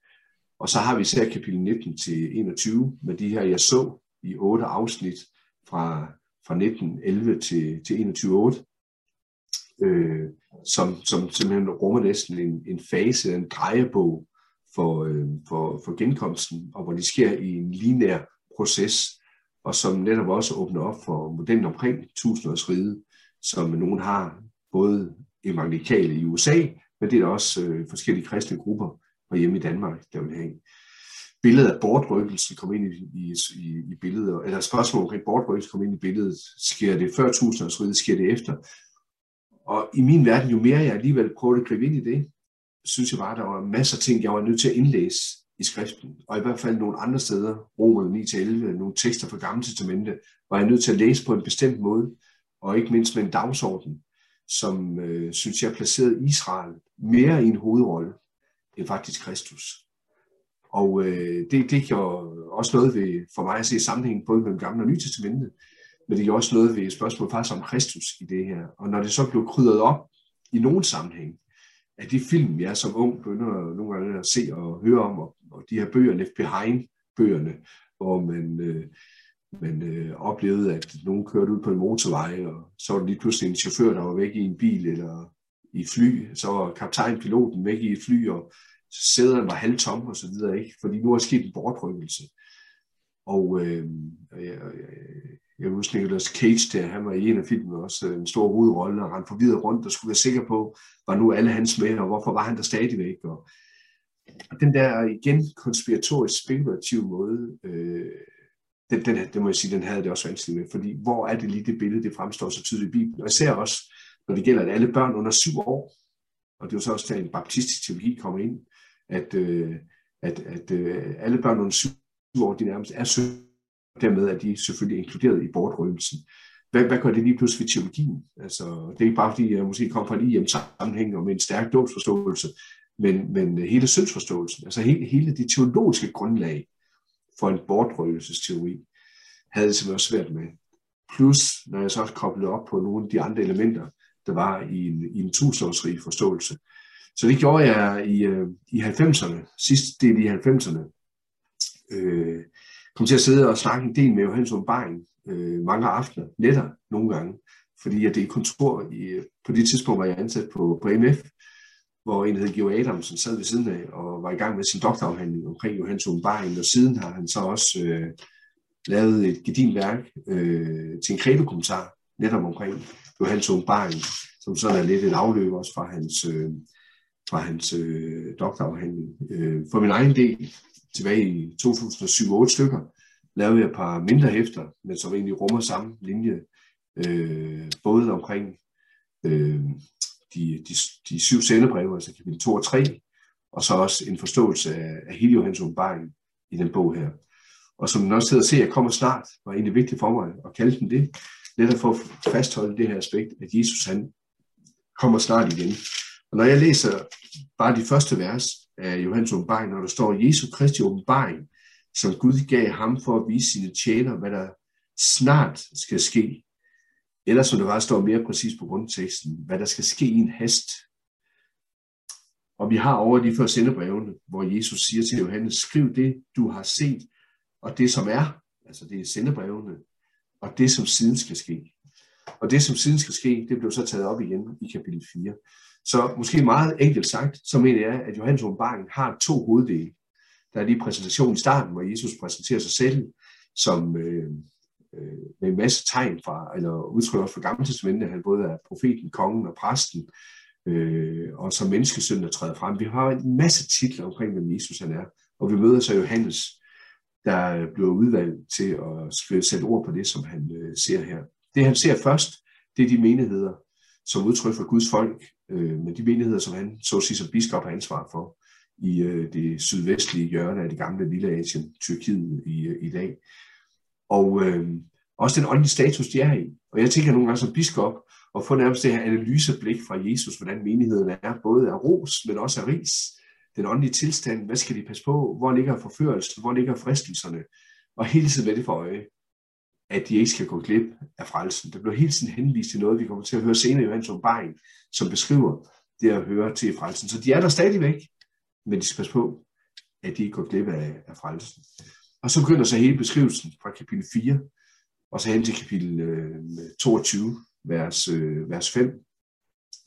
Og så har vi især kapitel 19 til 21 med de her, jeg så i otte afsnit fra, fra 1911 til, til 21.8, øh, som, som simpelthen rummer næsten en, en fase, en drejebog for, øh, for, for genkomsten, og hvor det sker i en linær proces, og som netop også åbner op for modellen omkring tusindårsriget, som nogen har både evangelikale i USA, men det er også øh, forskellige kristne grupper og hjemme i Danmark, der vil have. Billedet af bortrykkelse kom ind i, i, i, i billedet, eller spørgsmål omkring bortrykkelse kom ind i billedet. Sker det før tusindårsriget, sker det efter? Og i min verden, jo mere jeg alligevel prøvede at gribe ind i det, synes jeg bare, at der var masser af ting, jeg var nødt til at indlæse i skriften. Og i hvert fald nogle andre steder, Romerne 9-11, nogle tekster fra Gamle Testamente, var jeg nødt til at læse på en bestemt måde, og ikke mindst med en dagsorden, som øh, synes jeg placerede Israel mere i en hovedrolle end faktisk Kristus. Og øh, det, det gjorde også noget ved, for mig at se sammenhængen både mellem gamle og nye testamente, men det gjorde også noget ved spørgsmålet faktisk om Kristus i det her. Og når det så blev krydret op i nogen sammenhæng, af de film, jeg som ung begynder nogle gange at se og høre om, og, og de her bøger, Left Behind-bøgerne, hvor man, øh, man øh, oplevede, at nogen kørte ud på en motorvej, og så var der lige pludselig en chauffør, der var væk i en bil eller i et fly, så var kaptajnpiloten væk i et fly, og sæderne var halvtomme og så videre, ikke? fordi nu er sket en bortrykkelse. Og øh, jeg, jeg, jeg husker Nicolas Cage der, han var i en af filmene også øh, en stor hovedrolle, og han forvirret rundt og skulle være sikker på, var nu alle hans med, og hvorfor var han der stadigvæk. Og, og den der igen konspiratorisk spekulativ måde, øh, den, den, det må jeg sige, den havde det også vanskeligt med, fordi hvor er det lige det billede, det fremstår så tydeligt i Bibelen, og især også, når det gælder, at alle børn under syv år, og det er jo så også, at en baptistisk teologi kommer ind, at, øh, at, at øh, alle børn under syv år, de nærmest er syv, dermed er de selvfølgelig inkluderet i bortrøvelsen. Hvad, hvad gør det lige pludselig ved teologien? Altså, det er ikke bare, fordi jeg måske kommer fra en hjem sammenhæng og med en stærk dåbsforståelse, men, men hele syndsforståelsen, altså hele, hele det teologiske grundlag for en bortrøvelsesteori, havde det simpelthen svært med. Plus, når jeg så også koblede op på nogle af de andre elementer, der var i en, i en tusindårsrig forståelse. Så det gjorde jeg i, øh, i 90'erne, sidste del i 90'erne. Øh, kom til at sidde og snakke en del med Johannes Åbenbaring øh, mange aftener, netter nogle gange, fordi jeg det kontor i, på det tidspunkt var jeg ansat på, på MF, hvor en hed Georg Adamsen sad ved siden af og var i gang med sin doktorafhandling omkring Johannes Åbenbaring, og siden har han så også øh, lavet et gedin værk øh, til en kredokommentar netop omkring Johannes Åbenbaring, som sådan er lidt et afløb også fra hans, øh, fra hans øh, doktorafhandling. Øh, for min egen del, tilbage i 2007-2008 stykker, lavede jeg et par mindre hæfter, men som egentlig rummer samme linje, øh, både omkring øh, de, de, de syv sendebreve, altså kapitel 2 og 3, og så også en forståelse af, af hele Johans åbenbaring i den bog her. Og som man også sidder og ser, jeg kommer snart, var egentlig vigtigt for mig at kalde den det, netop for at fastholde det her aspekt, at Jesus han kommer snart igen. Og når jeg læser bare de første vers af Johannes åbenbaring, når der står Jesu Kristi åbenbaring, som Gud gav ham for at vise sine tjener, hvad der snart skal ske. Eller som det var, står mere præcis på grundteksten, hvad der skal ske i en hast. Og vi har over de før sendebrevene, hvor Jesus siger til Johannes, skriv det, du har set, og det som er, altså det er sendebrevene, og det, som siden skal ske. Og det, som siden skal ske, det blev så taget op igen i kapitel 4. Så måske meget enkelt sagt, så mener jeg, at Johannes åbenbaring har to hoveddele. Der er lige præsentationen i starten, hvor Jesus præsenterer sig selv som øh, øh, med en masse tegn fra, eller udtrykker fra Gamle Testamentet, han både er profeten, kongen og præsten, øh, og som menneskesøn, der træder frem. Vi har en masse titler omkring, hvem Jesus han er, og vi møder så Johannes, der bliver udvalgt til at sætte ord på det, som han øh, ser her. Det han ser først, det er de menigheder, som udtryk for Guds folk, øh, men de menigheder, som han så sig som biskop har ansvar for i øh, det sydvestlige hjørne af det gamle Lille Asien, Tyrkiet i, øh, i dag. Og øh, også den åndelige status, de er i. Og jeg tænker nogle gange som biskop, at få nærmest det her analyseblik fra Jesus, hvordan menigheden er, både af ros, men også af ris. Den åndelige tilstand, hvad skal de passe på? Hvor ligger forførelsen? Hvor ligger fristelserne? Og hele tiden med det for øje, at de ikke skal gå glip af frelsen. Det bliver hele tiden henvist til noget, vi kommer til at høre senere i Johannes åbenbaring, som beskriver det at høre til frelsen. Så de er der stadigvæk, men de skal passe på, at de ikke går glip af, af frelsen. Og så begynder så hele beskrivelsen fra kapitel 4, og så hen til kapitel øh, 22, vers, øh, vers 5.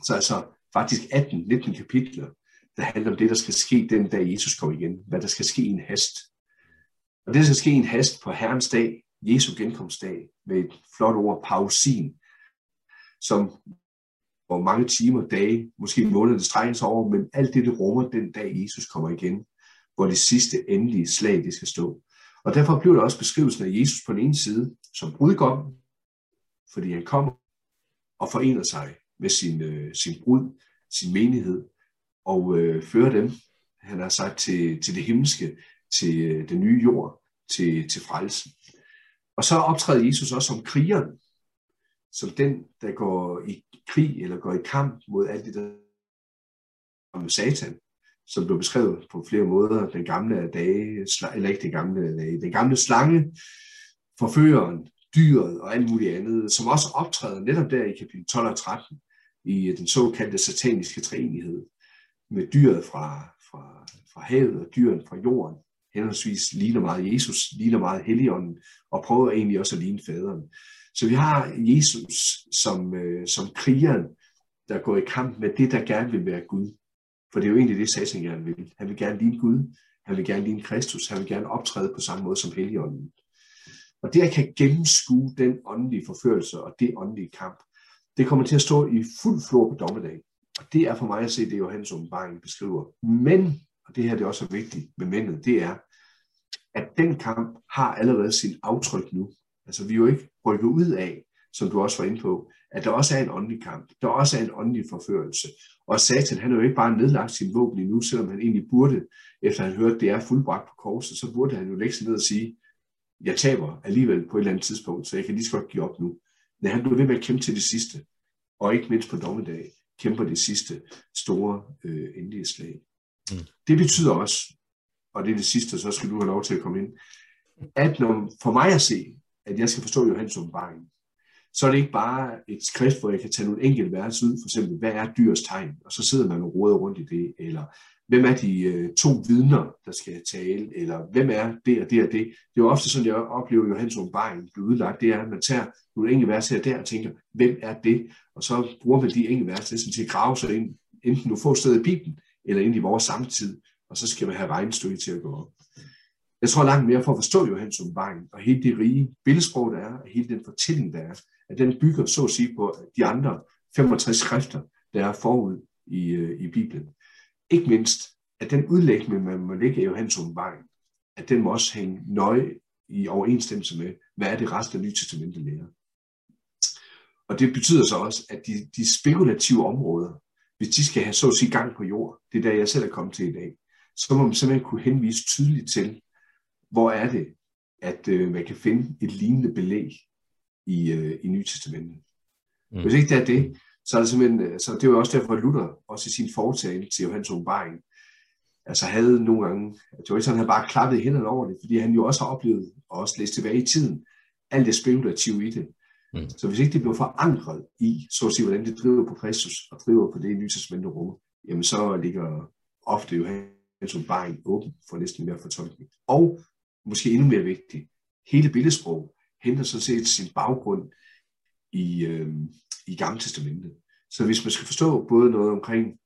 Så altså faktisk 18-19 kapitler, der handler om det, der skal ske den dag Jesus kommer igen. Hvad der skal ske i en hast. Og det, der skal ske i en hast på Herrens dag, Jesu genkomstdag, med et flot ord, pausin, som hvor mange timer, dage, måske måneder, det strækkes over, men alt det, det rummer den dag, Jesus kommer igen, hvor det sidste endelige slag, det skal stå. Og derfor bliver der også beskrivelsen af Jesus på den ene side som brudgom, fordi han kommer og forener sig med sin, øh, sin brud, sin menighed, og øh, fører dem, han har sagt, til, til det himmelske, til øh, den nye jord, til, til frelsen. Og så optræder Jesus også som krigeren, som den, der går i krig eller går i kamp mod alt det, der med Satan, som blev beskrevet på flere måder, den gamle dage, eller ikke den gamle dage, den gamle slange, forføreren, dyret og alt muligt andet, som også optræder netop der i kapitel 12 og 13, i øh, den såkaldte sataniske træenighed, med dyret fra, fra, fra havet og dyret fra jorden, henholdsvis ligner meget Jesus, ligner meget Helligånden, og prøver egentlig også at ligne faderen. Så vi har Jesus som, øh, som krigeren, der går i kamp med det, der gerne vil være Gud. For det er jo egentlig det, Satan gerne vil. Han vil gerne ligne Gud, han vil gerne ligne Kristus, han vil gerne optræde på samme måde som Helligånden. Og det, at kan gennemskue den åndelige forførelse og det åndelige kamp, det kommer til at stå i fuld flor på dommedag. Og det er for mig at se, det Johannes åbenbaring beskriver. Men, og det her det er også vigtigt med mændet, det er, at den kamp har allerede sin aftryk nu. Altså vi er jo ikke rykket ud af, som du også var inde på, at der også er en åndelig kamp, der også er en åndelig forførelse. Og Satan, han har jo ikke bare nedlagt sin våben endnu, selvom han egentlig burde, efter han hørte, at det er fuldbragt på korset, så burde han jo lægge sig ned og sige, jeg taber alligevel på et eller andet tidspunkt, så jeg kan lige så godt give op nu. Men han bliver ved med at kæmpe til det sidste, og ikke mindst på dommedag, kæmper det sidste store øh, endelige slag. Mm. Det betyder også, og det er det sidste, så skal du have lov til at komme ind, at når, for mig at se, at jeg skal forstå Johannes åbenbaring, så er det ikke bare et skrift, hvor jeg kan tage nogle enkelte vers ud, for eksempel, hvad er dyrs tegn? Og så sidder man og råder rundt i det, eller hvem er de øh, to vidner, der skal tale, eller hvem er det og det og det. Det er jo ofte sådan, jeg oplever Johannes åbenbaring blive udlagt, det er, at man tager nogle enkelte vers her der og tænker, hvem er det? Og så bruger man de enkelte vers til at grave sig ind, enten nu få sted i Bibelen, eller ind i vores samtid, og så skal man have regnstykket til at gå op. Jeg tror langt mere for at forstå Johannes åbenbaring, og hele det rige billedsprog, der er, og hele den fortælling, der er, at den bygger så at sige på de andre 65 skrifter, der er forud i, øh, i Bibelen. Ikke mindst, at den udlægning, man må lægge af Johannes åbenbaring, at den må også hænge nøje i overensstemmelse med, hvad er det resten af Nye Testamentet lærer. Og det betyder så også, at de, de spekulative områder, hvis de skal have så at sige gang på jord, det er der jeg selv er kommet til i dag, så må man simpelthen kunne henvise tydeligt til, hvor er det, at øh, man kan finde et lignende belæg i, øh, i Nye Testamentet. Mm. Hvis ikke det er det, så er det simpelthen, øh, så det jo også derfor, at Luther også i sin foretale til Johannes åbenbaring, altså havde nogle gange, at det var ikke sådan, at han bare klappede hænderne over det, fordi han jo også har oplevet, og også læst tilbage i tiden, alt det spekulative i det. Mm. Så hvis ikke det blev forankret i, så at sige, hvordan det driver på Kristus, og driver på det Nye Testamentet rummer, jamen så ligger ofte jo hans åbenbaring åben for næsten mere fortolkning. Og måske endnu mere vigtigt, hele billedsprog henter sådan set sin baggrund i, øh, i Gamle Testamentet. Så hvis man skal forstå både noget omkring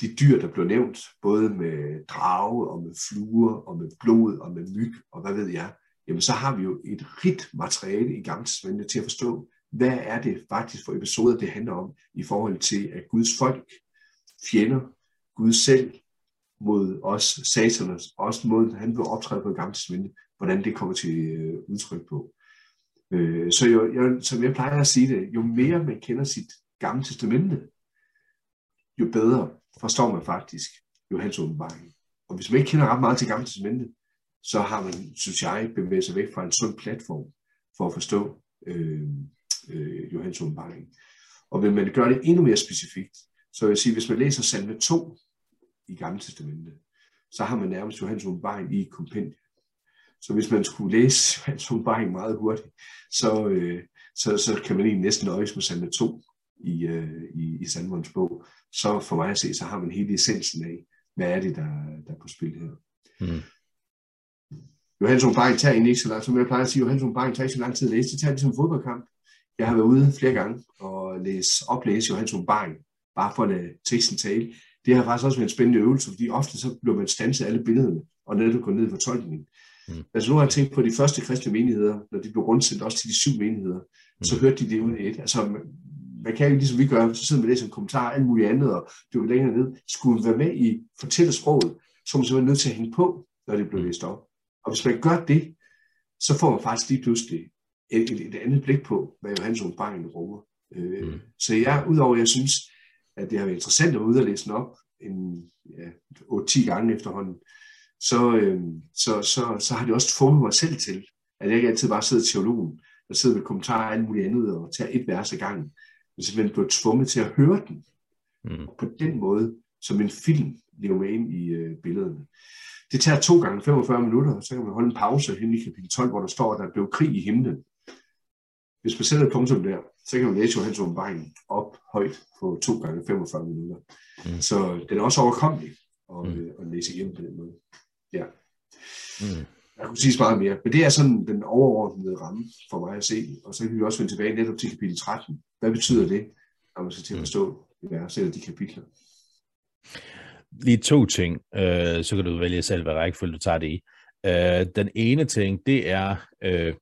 de dyr, der blev nævnt, både med drage og med fluer og med blod og med myg og hvad ved jeg, jamen så har vi jo et rigt materiale i Gamle Testamentet til at forstå, hvad er det faktisk for episoder, det handler om i forhold til, at Guds folk, fjender, Gud selv mod os, sataners, også mod han vil optræde på Gamle Testamentet, hvordan det kommer til øh, udtryk på. Øh, så jo, jeg, som jeg plejer at sige det, jo mere man kender sit Gamle Testamente, jo bedre forstår man faktisk Johannes åbenbaring. Og hvis man ikke kender ret meget til Gamle Testamente, så har man, synes jeg, bevæget sig væk fra en sund platform for at forstå øh, øh, Johannes åbenbaring. Og vil man gøre det endnu mere specifikt, så vil jeg sige, hvis man læser salme 2 i Gamle Testamente, så har man nærmest Johannes åbenbaring i et kompendium. Så hvis man skulle læse Johannes åbenbaring meget hurtigt, så, øh, så, så kan man egentlig næsten nøjes med salme 2 i, øh, i, i Sandmonds bog. Så for mig at se, så har man hele essensen af, hvad er det, der, der er på spil her. Mm. Johannes åbenbaring tager egentlig ikke så lang som jeg plejer at sige, Johannes åbenbaring tager ikke så lang tid at læse. Det tager ligesom en fodboldkamp. Jeg har været ude flere gange og læse, oplæse Johannes åbenbaring, bare for at lade teksten tale. Det har faktisk også været en spændende øvelse, fordi ofte så bliver man stanset alle billederne, og netop går ned i fortolkningen. Mm. Altså nu har jeg tænkt på de første kristne menigheder, når de blev rundsendt også til de syv menigheder, mm. så hørte de det ud i et. Altså man kan jo ligesom vi gør, så sidder man læser en kommentar og alt muligt andet, og det var længere ned. Skulle være med i fortællersproget, så er man simpelthen nødt til at hænge på, når det bliver læst op. Og hvis man gør det, så får man faktisk lige pludselig et, et, et andet blik på, hvad Johannes åbenbaring rummer. Øh, mm. Så jeg, udover at jeg synes, at det har været interessant at ud og læse den op en ja, 8-10 gange efterhånden, så, øh, så, så, så har det også formet mig selv til, at jeg ikke altid bare sidder teologen, der sidder med kommentarer og alt muligt andet og tager et vers ad gangen, men simpelthen bliver tvunget til at høre den. Mm. Og på den måde, som en film, lever med ind i øh, billederne. Det tager to gange 45 minutter, og så kan man holde en pause hen i kapitel 12, hvor der står, at der blev krig i himlen. Hvis man sætter punktum der, så kan man læse Johannes åbenbaring op højt på to gange 45 minutter. Mm. Så den er også overkommelig at, mm. at læse igennem på den måde. Ja. Mm. Jeg kunne sige meget mere, men det er sådan den overordnede ramme for mig at se, og så kan vi også vende tilbage netop til kapitel 13. Hvad betyder det, når man skal til at mm. forstå vers eller de kapitler? Lige to ting, øh, så kan du vælge selv, hvad rækkefølge du tager det i. Øh, den ene ting, det er, øh,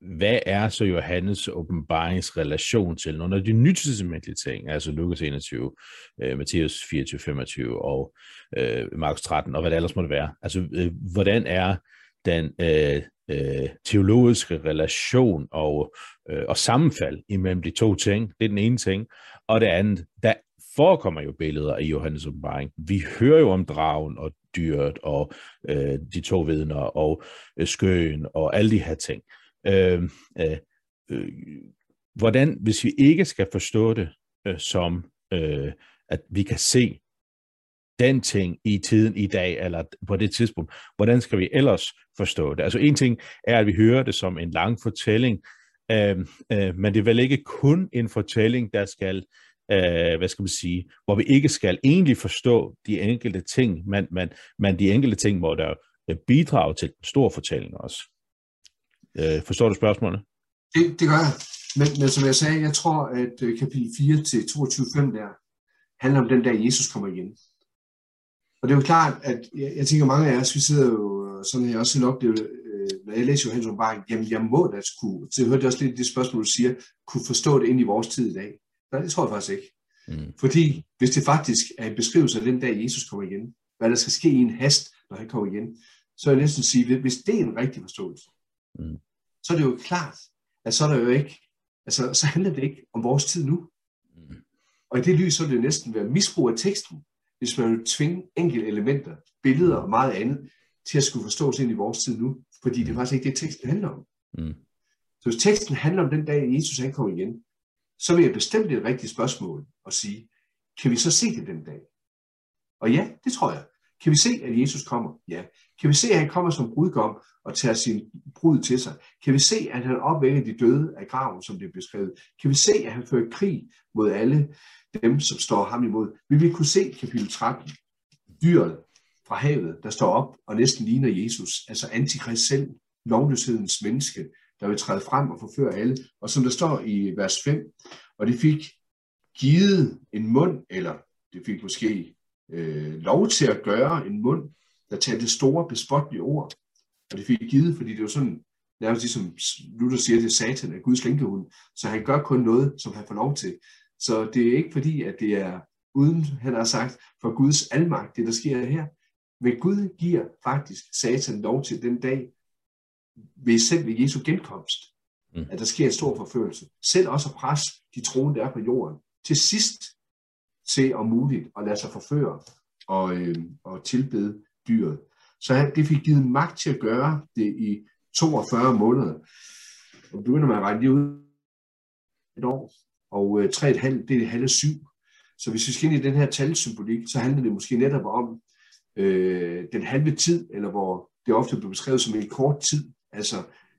hvad er så Johannes åbenbaringsrelation til nogle af de nytestamentlige ting, altså Lukas 21, øh, Matthæus 24, 25 og øh, Markus 13, og hvad det ellers måtte være. Altså, øh, hvordan er den øh, øh, teologiske relation og, øh, og sammenfald imellem de to ting. Det er den ene ting. Og det andet, der forekommer jo billeder i Johannes åbenbaring. Vi hører jo om dragen og dyret og øh, de to vidner og øh, skøen og alle de her ting. Øh, øh, øh, hvordan, hvis vi ikke skal forstå det øh, som, øh, at vi kan se den ting i tiden i dag, eller på det tidspunkt, hvordan skal vi ellers forstå det? Altså en ting er, at vi hører det som en lang fortælling, øh, øh, men det er vel ikke kun en fortælling, der skal, øh, hvad skal man sige, hvor vi ikke skal egentlig forstå de enkelte ting, men, men, men de enkelte ting, hvor der øh, bidrage bidrager til en stor fortælling også. Øh, forstår du spørgsmålet? Det, det gør jeg. Men, men som jeg sagde, jeg tror, at øh, kapitel 4 til 22.5 der handler om den der, Jesus kommer igen. Og det er jo klart, at jeg, jeg tænker, mange af os, vi sidder jo, sådan har jeg også selv oplevet, øh, når jeg læser Johannes åbenbaring, jamen jeg må da skulle, så jeg hørte også lidt det spørgsmål, du siger, kunne forstå det ind i vores tid i dag. Nej, det tror jeg faktisk ikke. Mm. Fordi hvis det faktisk er en beskrivelse af den dag, Jesus kommer igen, hvad der skal ske i en hast, når han kommer igen, så er jeg næsten sige, hvis det er en rigtig forståelse, mm. så er det jo klart, at så er der jo ikke, altså så handler det ikke om vores tid nu. Mm. Og i det lys, så vil det næsten være misbrug af teksten, hvis man vil tvinge enkelte elementer, billeder og meget andet, til at skulle forstås ind i vores tid nu, fordi det er faktisk ikke det, teksten handler om. Mm. Så hvis teksten handler om den dag, Jesus han kommer igen, så vil jeg bestemt et rigtigt spørgsmål at sige, kan vi så se det den dag? Og ja, det tror jeg. Kan vi se, at Jesus kommer? Ja. Kan vi se, at han kommer som brudgom og tager sin brud til sig? Kan vi se, at han opvækker de døde af graven, som det er beskrevet? Kan vi se, at han fører krig mod alle dem, som står ham imod? Vi vil kunne se kapitel 13, dyret fra havet, der står op og næsten ligner Jesus, altså antikrist selv, lovløshedens menneske, der vil træde frem og forføre alle. Og som der står i vers 5, og det fik givet en mund, eller det fik måske øh, lov til at gøre en mund, der talte store bespotlige ord. Og det fik givet, fordi det var sådan, nærmest ligesom Luther siger, det er satan af Guds lænkehund. Så han gør kun noget, som han får lov til. Så det er ikke fordi, at det er uden, han har sagt, for Guds almagt, det der sker her. Men Gud giver faktisk satan lov til den dag, ved selv ved Jesu genkomst, mm. at der sker en stor forførelse. Selv også at presse de troende, der er på jorden, til sidst til om muligt at lade sig forføre og, øh, og tilbede dyret. Så det fik givet magt til at gøre det i 42 måneder. Og begynder man at regne lige ud et år, og øh, 3,5, det er halve syv. Så hvis vi skal ind i den her talsymbolik, så handler det måske netop om øh, den halve tid, eller hvor det ofte bliver beskrevet som en kort tid. Altså,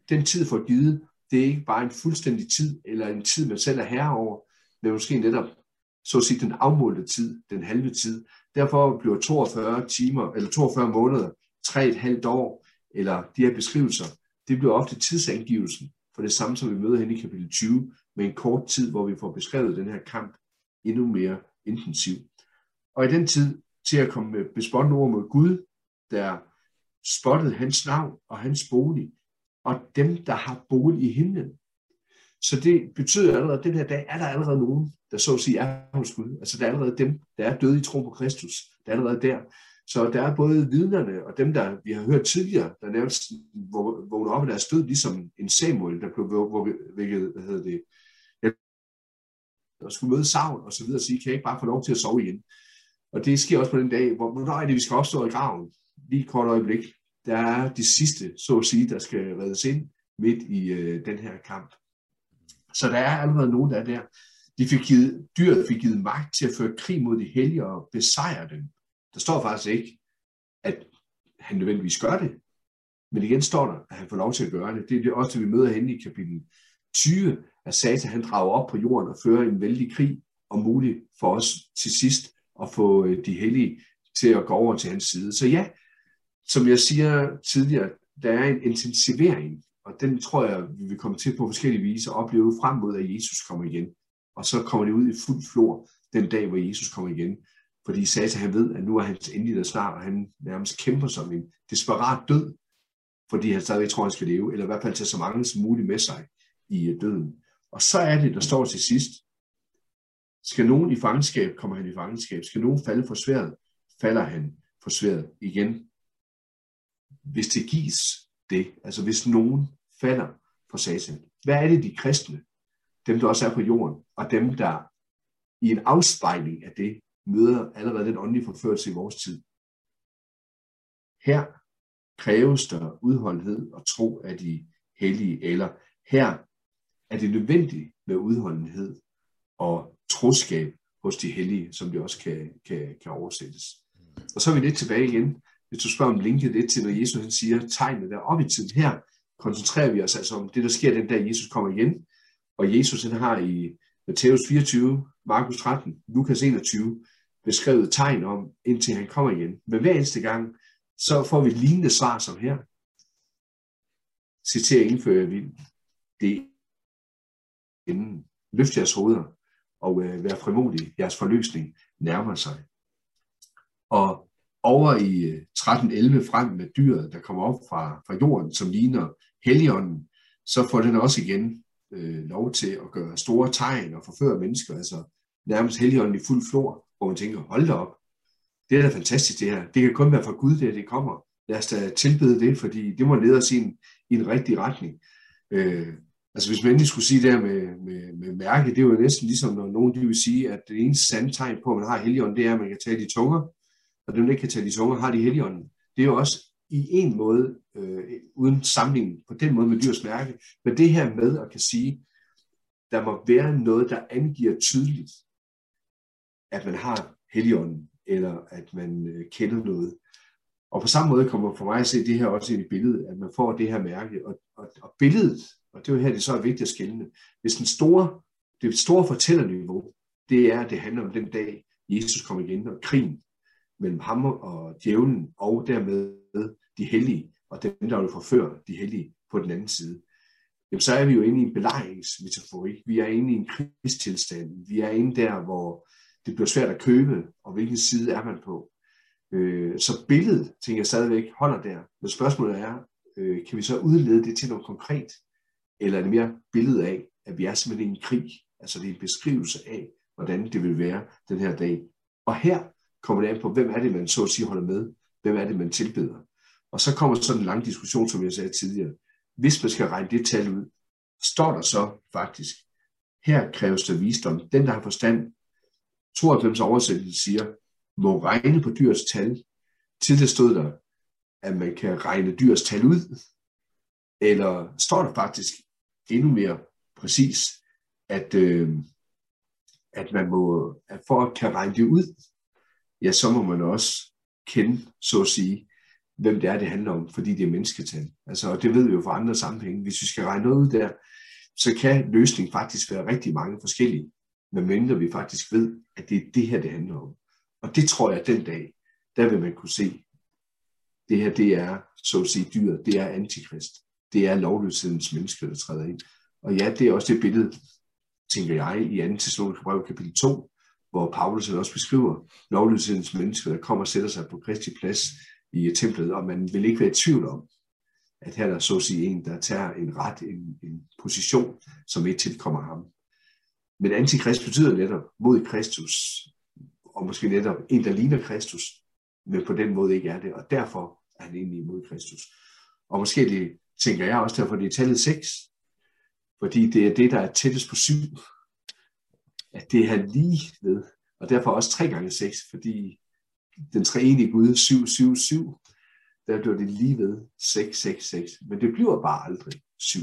den tid for givet, det er ikke bare en fuldstændig tid, eller en tid, man selv er herre over, men måske netop, så at sige, den afmålte tid, den halve tid. Derfor bliver 42 timer, eller 42 måneder, 3,5 år, eller de her beskrivelser, det bliver ofte tidsangivelsen for det samme, som vi møder hen i kapitel 20, med en kort tid, hvor vi får beskrevet den her kamp endnu mere intensiv. Og i den tid, til at komme med bespottende ord mod Gud, der spottede hans navn og hans bolig, og dem, der har bolig i himlen. Så det betyder allerede, at den her dag er der allerede nogen, der så at sige er hos Gud. Altså der er allerede dem, der er døde i tro på Kristus. Der er allerede der. Så der er både vidnerne og dem, der vi har hørt tidligere, der nærmest vågner op af deres død, ligesom en Samuel, der blev vækket, hvad hedder det, der skulle møde savn og så videre og sige, kan jeg ikke bare få lov til at sove igen? Og det sker også på den dag, hvor hvornår er det, vi skal opstå i graven? Lige et kort øjeblik. Der er de sidste, så at sige, der skal reddes ind midt i øh, den her kamp. Så der er allerede nogen, der er der. De fik givet, dyret fik givet magt til at føre krig mod de hellige og besejre dem. Der står faktisk ikke, at han nødvendigvis gør det. Men igen står der, at han får lov til at gøre det. Det er også det, vi møder henne i kapitel 20, at Satan han drager op på jorden og fører en vældig krig, og muligt for os til sidst at få øh, de hellige til at gå over til hans side. Så ja, som jeg siger tidligere, der er en intensivering, og den tror jeg, vi vil komme til på forskellige vis at opleve frem mod, at Jesus kommer igen. Og så kommer det ud i fuld flor den dag, hvor Jesus kommer igen. Fordi Satan han ved, at nu er hans endelig der snart, og han nærmest kæmper som en desperat død, fordi han stadig tror, han skal leve, eller i hvert fald tage så mange som muligt med sig i øh, døden. Og så er det, der står til sidst, skal nogen i fangenskab, kommer han i fangenskab. Skal nogen falde for sværet, falder han for sværet igen. Hvis det gives det, altså hvis nogen falder for satan. Hvad er det, de kristne, dem der også er på jorden, og dem, der i en afspejling af det, møder allerede den åndelige forførelse i vores tid. Her kræves der udholdenhed og tro af de hellige, eller her er det nødvendigt med udholdenhed og troskab hos de hellige, som det også kan, kan, kan oversættes. Og så er vi lidt tilbage igen. Hvis du spørger om linket lidt til, når Jesus han siger tegnet der op i tiden her, koncentrerer vi os altså om det, der sker den dag, Jesus kommer igen. Og Jesus han har i Matthæus 24, Markus 13, Lukas 21 beskrevet tegn om, indtil han kommer igen. Men hver eneste gang, så får vi lignende svar som her. Citerer indfører vi det inden. Løft jeres hoveder og øh, vær frimodig. Jeres forløsning nærmer sig. Og over i øh, 13.11 frem med dyret, der kommer op fra, fra jorden, som ligner Helligånden, så får den også igen øh, lov til at gøre store tegn og forføre mennesker, altså nærmest Helligånden i fuld flor, hvor man tænker, hold da op, det er da fantastisk det her. Det kan kun være fra Gud, det det kommer. Lad os da tilbede det, fordi det må lede os i en, i en rigtig retning. Øh, Altså hvis man endelig skulle sige det her med, med, med mærke, det er jo næsten ligesom, når nogen de vil sige, at det eneste sande tegn på, at man har heligånden, det er, at man kan tale de tunger, og dem, der ikke kan tale de tunger, har de heligånden. Det er jo også i en måde, øh, uden sammenligning på den måde med dyrs mærke, men det her med at kan sige, der må være noget, der angiver tydeligt, at man har heligånden, eller at man øh, kender noget. Og på samme måde kommer for mig at se det her også ind i billedet, at man får det her mærke, og, og, og billedet og det er jo her, det så er vigtigt at skille. Hvis den store, det store fortællerniveau, det er, at det handler om den dag, Jesus kommer igen, og krigen mellem ham og djævlen, og dermed de hellige, og dem, der vil forføre de hellige, på den anden side, jamen så er vi jo inde i en belejringsmetaforik. Vi er inde i en krigstilstand. Vi er inde der, hvor det bliver svært at købe, og hvilken side er man på. Øh, så billedet, tænker jeg stadigvæk, holder der. Men spørgsmålet er, øh, kan vi så udlede det til noget konkret? Eller er det mere billedet af, at vi er simpelthen i en krig? Altså det er en beskrivelse af, hvordan det vil være den her dag. Og her kommer det an på, hvem er det, man så at sige holder med? Hvem er det, man tilbeder? Og så kommer sådan en lang diskussion, som jeg sagde tidligere. Hvis man skal regne det tal ud, står der så faktisk, her kræves der visdom. Den, der har forstand, 92 oversættelse siger, må regne på dyrs tal. Tidligere stod der, at man kan regne dyrs tal ud. Eller står der faktisk endnu mere præcis, at, øh, at man må, at for at kan regne det ud, ja, så må man også kende, så at sige, hvem det er, det handler om, fordi det er mennesketal. Altså, og det ved vi jo fra andre sammenhænge. Hvis vi skal regne noget ud der, så kan løsningen faktisk være rigtig mange forskellige, medmindre vi faktisk ved, at det er det her, det handler om. Og det tror jeg, at den dag, der vil man kunne se, det her, det er, så at sige, dyret, det er antikrist. Det er lovløshedens menneske, der træder ind. Og ja, det er også det billede, tænker jeg, i 2. Thessaloniske brev kapitel 2, hvor Paulus også beskriver lovløshedens menneske, der kommer og sætter sig på Kristi plads i templet, og man vil ikke være i tvivl om, at her er der så at sige en, der tager en ret, en, en position, som ikke tilkommer ham. Men antikrist betyder netop mod Kristus, og måske netop en, der ligner Kristus, men på den måde ikke er det, og derfor er han egentlig imod Kristus. Og måske det, tænker jeg også derfor, det er tallet 6, fordi det er det, der er tættest på 7, at det er lige ved, og derfor også 3 gange 6, fordi den treenige Gud 7, 7, 7, der bliver det lige ved 6, 6, 6. Men det bliver bare aldrig 7.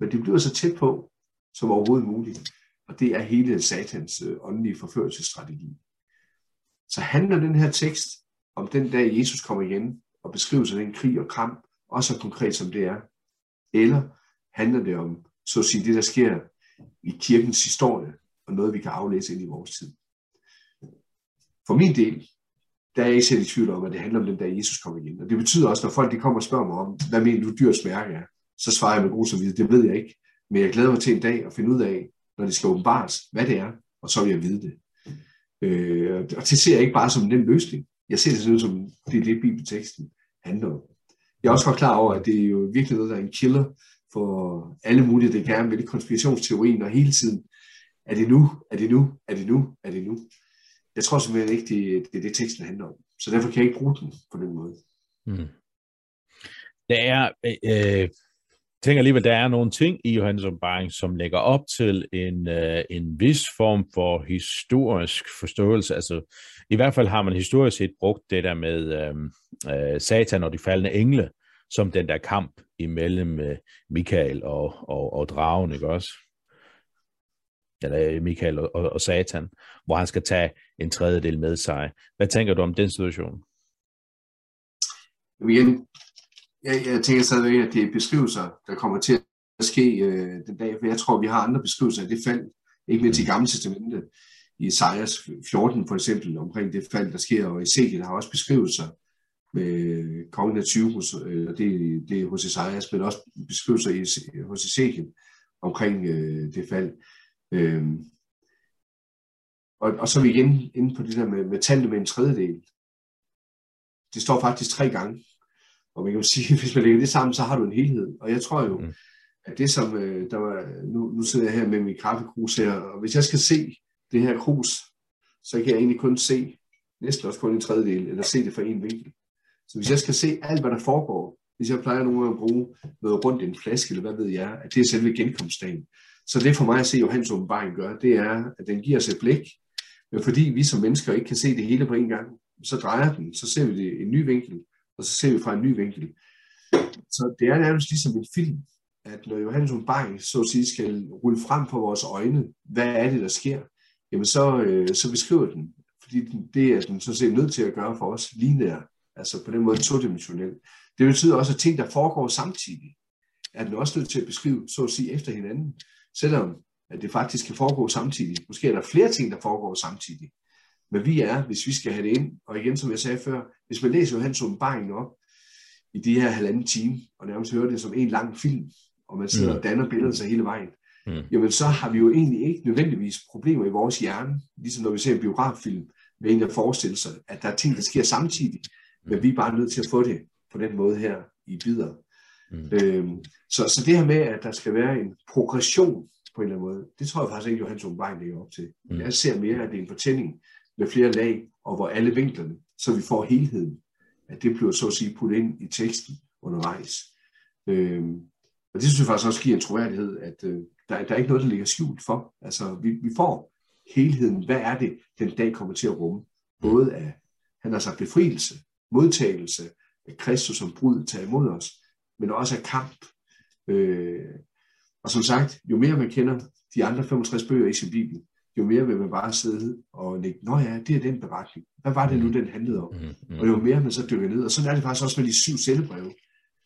Men det bliver så tæt på, som overhovedet muligt. Og det er hele satans øh, åndelige forførelsesstrategi. Så handler den her tekst om den dag, Jesus kommer igen og beskriver sig den krig og kamp, også så konkret som det er. Eller handler det om, så at sige, det der sker i kirkens historie, og noget vi kan aflæse ind i vores tid. For min del, der er jeg ikke selv i tvivl om, at det handler om den dag, Jesus kommer igen. Og det betyder også, når folk de kommer og spørger mig om, hvad mener du dyrs mærke er, så svarer jeg med god samvittighed, det ved jeg ikke. Men jeg glæder mig til en dag at finde ud af, når det skal åbenbares, hvad det er, og så vil jeg vide det. Øh, og det ser jeg ikke bare som en nem løsning. Jeg ser det sådan som, det er det, bibelteksten handler om. Jeg er også godt klar over, at det er jo virkelig noget, der er en killer for alle mulige, der gerne vil konspirationsteorien, og hele tiden, er det nu, er det nu, er det nu, er det nu. Jeg tror simpelthen ikke, det, det er det, teksten handler om. Så derfor kan jeg ikke bruge den på den måde. Mm. Der er, øh, tænker alligevel, der er nogle ting i Johannes åbenbaring, som lægger op til en, øh, en vis form for historisk forståelse. Altså, i hvert fald har man historisk set brugt det der med øh, øh, Satan og de faldende engle, som den der kamp imellem øh, Michael og, og, og dragen, ikke også? Eller øh, Michael og, og, og Satan, hvor han skal tage en tredjedel med sig. Hvad tænker du om den situation? Igen, jeg, jeg tænker stadigvæk, at det er beskrivelser, der kommer til at ske øh, den dag, for jeg tror, vi har andre beskrivelser af det fald, ikke mindst i Gamle Testamentet, i Isaias 14 for eksempel, omkring det fald, der sker, og Ezekiel har også beskrivelser med kongen af Tyrus, øh, og det, det er hos Isaias, men også beskrivelser i, hos Ezekiel omkring øh, det fald. Øh, og, og så er vi igen inde på det der med, med tallet med en tredjedel. Det står faktisk tre gange og man kan jo sige, hvis man lægger det sammen, så har du en helhed. Og jeg tror jo, mm. at det som, øh, der var, nu, nu sidder jeg her med min kaffekrus her, og hvis jeg skal se det her krus, så kan jeg egentlig kun se, næsten også kun en tredjedel, eller se det fra en vinkel. Så hvis jeg skal se alt, hvad der foregår, hvis jeg plejer nogle gange at bruge noget rundt i en flaske, eller hvad ved jeg, at det er selve genkomstdagen. Så det for mig at se, Johannes åbenbaring gør, det er, at den giver os et blik, men fordi vi som mennesker ikke kan se det hele på en gang, så drejer den, så ser vi det i en ny vinkel, og så ser vi fra en ny vinkel. Så det er nærmest ligesom en film, at når Johannes åbenbaring så at sige skal rulle frem på vores øjne, hvad er det, der sker, jamen så, øh, så beskriver den, fordi den, det er den så set nødt til at gøre for os lineær, altså på den måde todimensionel. Det betyder også, at ting, der foregår samtidig, er den også nødt til at beskrive, så at sige, efter hinanden, selvom at det faktisk kan foregå samtidig. Måske er der flere ting, der foregår samtidig. Men vi er, hvis vi skal have det ind, og igen som jeg sagde før, hvis man læser Johannes åbenbaring op, i de her halvanden time, og nærmest hører det som en lang film, og man sidder mm. og danner billeder sig hele vejen, mm. jamen så har vi jo egentlig ikke nødvendigvis problemer i vores hjerne, ligesom når vi ser en biograffilm, med en at forestille sig, at der er ting, der sker samtidig, mm. men vi er bare nødt til at få det på den måde her i bidder. Mm. Øhm, så, så det her med, at der skal være en progression på en eller anden måde, det tror jeg faktisk ikke, Johannes Åbenbein lægger op til. Mm. Jeg ser mere, at det er en fortælling med flere lag, og hvor alle vinklerne, så vi får helheden, at det bliver så at sige puttet ind i teksten undervejs. Øhm, og det synes jeg faktisk også giver en troværdighed, at øh, der, der er ikke noget, der ligger skjult for. Altså, vi, vi får helheden. Hvad er det, den dag kommer til at rumme? Både af, han har sagt, befrielse, modtagelse af Kristus som brud tager imod os, men også af kamp. Øh, og som sagt, jo mere man kender de andre 65 bøger i sin bibel, jo mere vil man bare sidde og lægge, nå ja, det er den beretning. Hvad var det nu, den handlede om? Mm, mm. Og jo mere man så dykker ned, og sådan er det faktisk også med de syv cellebreve.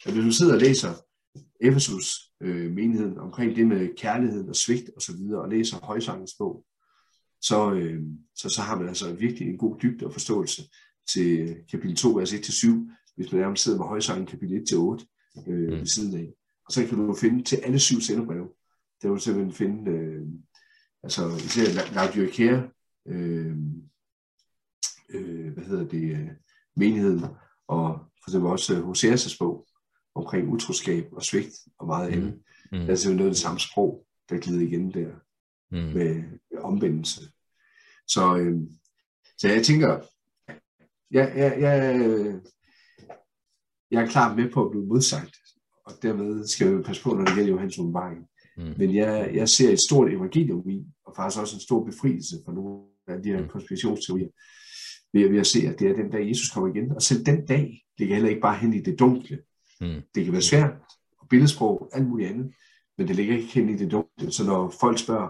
At hvis du sidder og læser Efesus øh, menigheden omkring det med kærlighed og svigt og så videre, og læser højsangens bog, så, øh, så, så har man altså virkelig en god dybde og forståelse til kapitel 2, vers 1-7, hvis man nærmest sidder med højsangen kapitel 1-8 øh, mm. ved siden af. Og så kan du finde til alle syv senderbreve. Der vil du simpelthen finde, øh, altså især Laudioikea, øh, øh, hvad hedder det, øh, menigheden, og for eksempel også Hoseas' bog omkring utroskab og svigt og meget andet. Mm. Mm. Der er simpelthen noget af det samme sprog, der glider igen der mm. med omvendelse. Så, øh, så jeg tænker, jeg, jeg, jeg, jeg er klar med på at blive modsagt, og dermed skal vi passe på, når det gælder Johannes åbenbaring. Mm. Men jeg, jeg ser et stort evangelium i, og faktisk også en stor befrielse for nogle af de her mm. konspirationsteorier, ved, ved at se, at det er den dag, Jesus kommer igen. Og selv den dag ligger heller ikke bare hen i det dunkle. Mm. Det kan være svært, og billedsprog, alt muligt andet, men det ligger ikke hen i det dunkle. Så når folk spørger,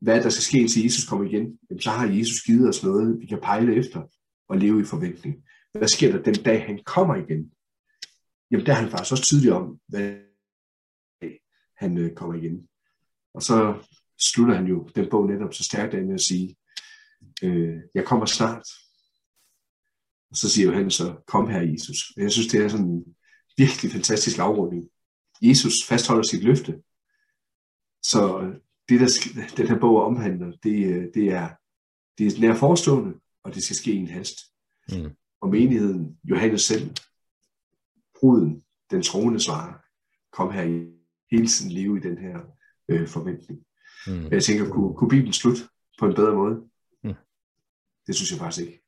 hvad der skal ske, indtil Jesus kommer igen, jamen, så har Jesus givet os noget, vi kan pejle efter og leve i forventning. Hvad sker der den dag, han kommer igen? Jamen, der er han faktisk også tydelig om, hvad han øh, kommer igen. Og så slutter han jo den bog netop så stærkt af med at sige, øh, jeg kommer snart. Og så siger han så, kom her Jesus. Jeg synes, det er sådan en virkelig fantastisk afrunding. Jesus fastholder sit løfte. Så det, der den her bog omhandler, det, øh, det er, det er nær forestående, og det skal ske i en hast. Mm. Og menigheden, Johannes selv, bruden, den troende svarer, kom her i hele tiden leve i den her øh, forventning. Mm. Jeg tænker, kunne, kunne Bibelen slutte på en bedre måde? Mm. Det synes jeg faktisk ikke.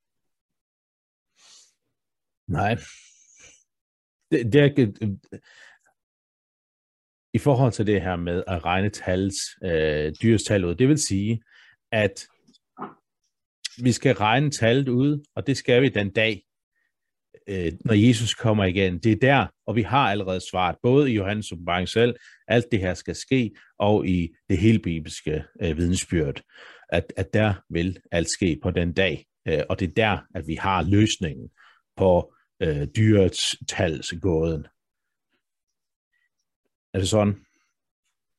Nej. Det, det er, I forhold til det her med at regne tals, øh, dyres tal ud, det vil sige, at vi skal regne tallet ud, og det skal vi den dag, øh, når Jesus kommer igen. Det er der, og vi har allerede svaret, både i Johannes åbenbaring selv, alt det her skal ske, og i det hele bibelske øh, vidensbyrd, at, at der vil alt ske på den dag. Øh, og det er der, at vi har løsningen på øh, dyrets talsgåden. Er det sådan?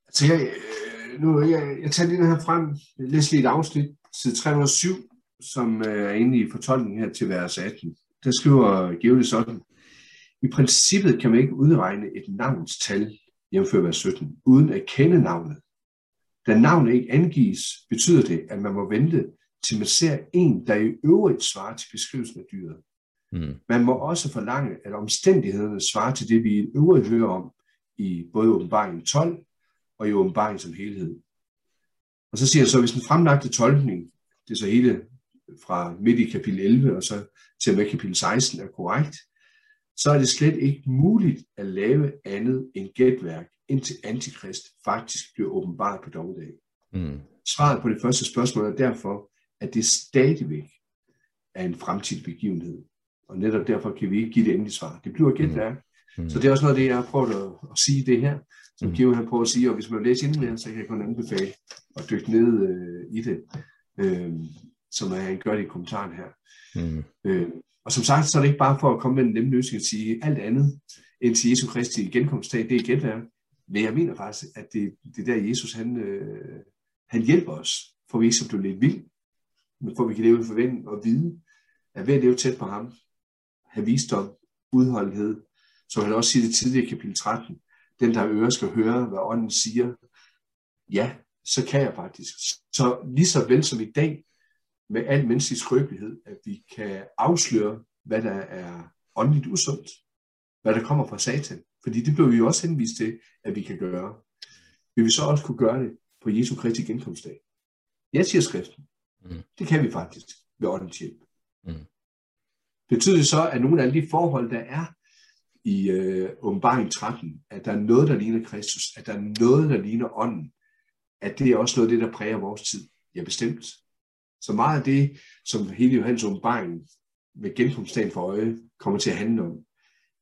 Altså, jeg, øh, nu, jeg, jeg tager lige den her frem. Jeg læser lige et afsnit, side 307, som øh, er inde i fortolkningen her til vers 18 der skriver Georg sådan, i princippet kan man ikke udregne et navns tal, jævnfør vers 17, uden at kende navnet. Da navnet ikke angives, betyder det, at man må vente til man ser en, der i øvrigt svarer til beskrivelsen af dyret. Mm. Man må også forlange, at omstændighederne svarer til det, vi i øvrigt hører om i både åbenbaringen 12 og i åbenbaringen som helhed. Og så siger jeg så, hvis den fremlagte tolkning, det er så hele fra midt i kapitel 11 og så til med kapitel 16 er korrekt, så er det slet ikke muligt at lave andet end gætværk, indtil antikrist faktisk bliver åbenbart på dommedag. Mm. Svaret på det første spørgsmål er derfor, at det stadigvæk er en fremtidig begivenhed. Og netop derfor kan vi ikke give det endelige svar. Det bliver gætværk. Mm. Mm. Så det er også noget af det, jeg har prøvet at, at sige det her, som mm. Geo har prøvet at sige, og hvis man vil læse endnu så kan jeg kun anbefale at dykke ned øh, i det. Øh, som han gør det i kommentaren her. Mm. Øh, og som sagt, så er det ikke bare for at komme med en nem løsning at sige alt andet end til Jesu Kristi genkomstdag, det er gætværk. Men jeg mener faktisk, at det, det der Jesus, han, øh, han hjælper os, for vi ikke skal blive lidt vild, men for vi kan leve i forventning og vide, at ved at leve tæt på ham, have visdom, udholdenhed, Så han også sige det tidligere i kapitel 13. Den, der ører, skal høre, hvad ånden siger. Ja, så kan jeg faktisk. Så lige så vel som i dag, med al menneskelig skrøbelighed, at vi kan afsløre, hvad der er åndeligt usundt, hvad der kommer fra satan. Fordi det blev vi jo også henvist til, at vi kan gøre. Vil vi så også kunne gøre det på Jesu Kristi genkomstdag? Jeg siger skriften. Mm. Det kan vi faktisk ved åndens hjælp. Mm. Betyder det så, at nogle af de forhold, der er i øh, åbenbaring 13, at der er noget, der ligner Kristus, at der er noget, der ligner ånden, at det er også noget af det, der præger vores tid? Ja, bestemt. Så meget af det, som hele Johannes åbenbaring med genkomstdagen for øje kommer til at handle om,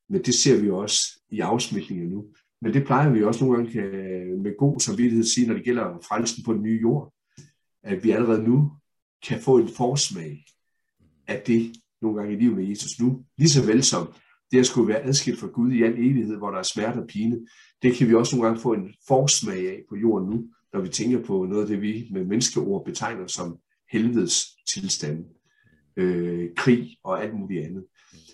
men det ser vi også i afsmitningen nu. Men det plejer vi også nogle gange kan, med god samvittighed sige, når det gælder frelsen på den nye jord, at vi allerede nu kan få en forsmag af det nogle gange i livet med Jesus nu. Lige så vel som det at skulle være adskilt fra Gud i al evighed, hvor der er smerte og pine, det kan vi også nogle gange få en forsmag af på jorden nu, når vi tænker på noget af det, vi med menneskeord betegner som helvedes tilstand, øh, krig og alt muligt andet.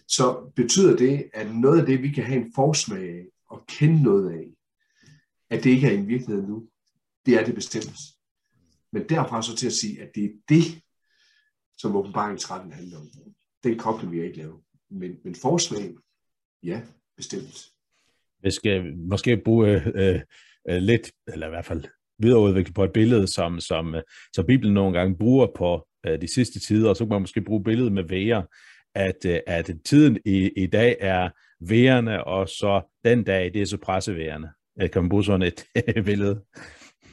Så betyder det, at noget af det, vi kan have en forsmag af og kende noget af, at det ikke er en virkelighed nu, det er det bestemt. Men derfra så til at sige, at det er det, som åbenbaringsretten 13 handler om. Den kobling vi jeg ikke lave. Men, men forsmag, ja, bestemt. Vi skal måske bruge øh, øh, øh lidt, eller i hvert fald videreudvikle på et billede, som, som, øh, som Bibelen nogle gange bruger på øh, de sidste tider, og så kan man måske bruge billedet med væger, at, øh, at tiden i, i dag er vejerne, og så den dag, det er så pressevejerne. Kan man bruge sådan et billede?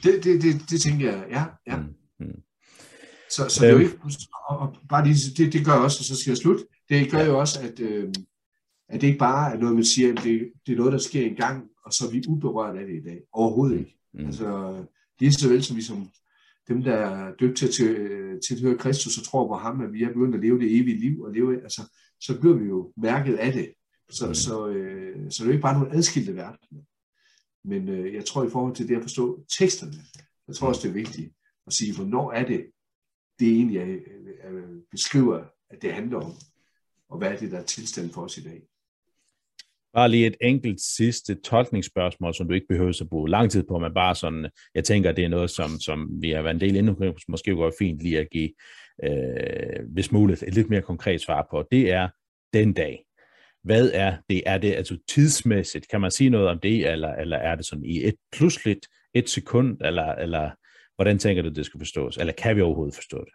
Det, det, det, det tænker jeg, ja. ja. Mm, mm. Så, så det er jo øhm. ikke, og bare lige, det, det gør også, og så skal jeg slutte, det gør jo også, at, øh, at det ikke bare er noget, man siger, at det, det er noget, der sker en gang, og så er vi uberørt af det i dag. Overhovedet ikke. Mm. Altså, lige så vel som vi som dem, der er døbt til at tilhøre Kristus og tror på ham, at vi er begyndt at leve det evige liv, og leve, altså, så bliver vi jo mærket af det. Så, mm. så, øh, så det er jo ikke bare nogle adskilte verdener. Men øh, jeg tror i forhold til det at forstå teksterne, jeg tror også, det er vigtigt at sige, hvornår er det, det egentlig er, er, beskriver, at det handler om, og hvad er det, der er tilstand for os i dag. Bare lige et enkelt sidste tolkningsspørgsmål, som du ikke behøver at bruge lang tid på, men bare sådan, jeg tænker, det er noget, som, som vi har været en del endnu, måske går fint lige at give, øh, hvis muligt, et lidt mere konkret svar på. Det er den dag. Hvad er det? Er det altså tidsmæssigt? Kan man sige noget om det, eller, eller er det sådan i et pludseligt et sekund, eller, eller hvordan tænker du, det skal forstås? Eller kan vi overhovedet forstå det?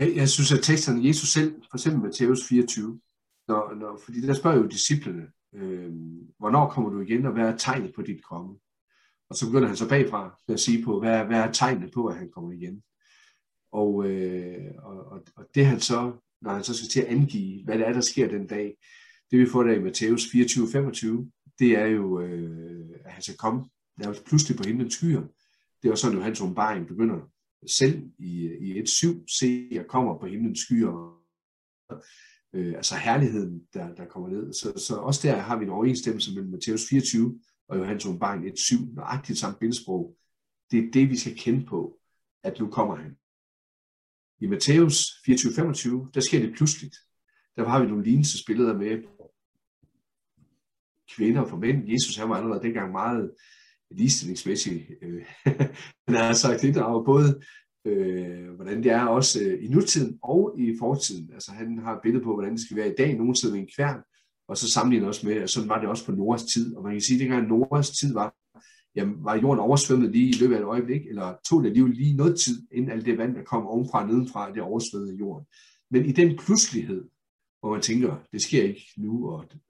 Jeg, jeg synes, at teksterne, Jesus selv, for eksempel Matthæus 24, når, når, fordi der spørger jo disciplene, øh, hvornår kommer du igen, og hvad er tegnet på dit komme? Og så begynder han så bagfra med at sige på, hvad, hvad er tegnet på, at han kommer igen? Og, øh, og, og, og det han så, når han så skal til at angive, hvad det er, der sker den dag, det vi får der i Matthæus 24-25, det er jo, øh, at han skal komme nærmest pludselig på himlens skyer. Det er også sådan, at hans åbenbaring begynder selv i, i et syv, se, jeg kommer på himlens skyer, øh, altså herligheden, der, der kommer ned. Så, så også der har vi en overensstemmelse mellem Matthæus 24 og Johannes åbenbaring 1.7, nøjagtigt samme bildsprog. Det er det, vi skal kende på, at nu kommer han. I Matthæus 24-25, der sker det pludseligt. Der har vi nogle lignelsesbilleder med kvinder og for mænd. Jesus han var allerede dengang meget ligestillingsmæssigt. Øh, han har sagt lidt af både, øh, hvordan det er også øh, i nutiden og i fortiden. Altså han har et billede på, hvordan det skal være i dag. Nogen sidder ved en kværn, og så sammenligner også med, at sådan var det også på Noras tid. Og man kan sige, at dengang Noras tid var, jamen, var jorden oversvømmet lige i løbet af et øjeblik, eller tog det alligevel lige noget tid, inden alt det vand, der kom ovenfra og nedenfra, det oversvømmede jorden. Men i den pludselighed, hvor man tænker, det sker ikke nu, og det,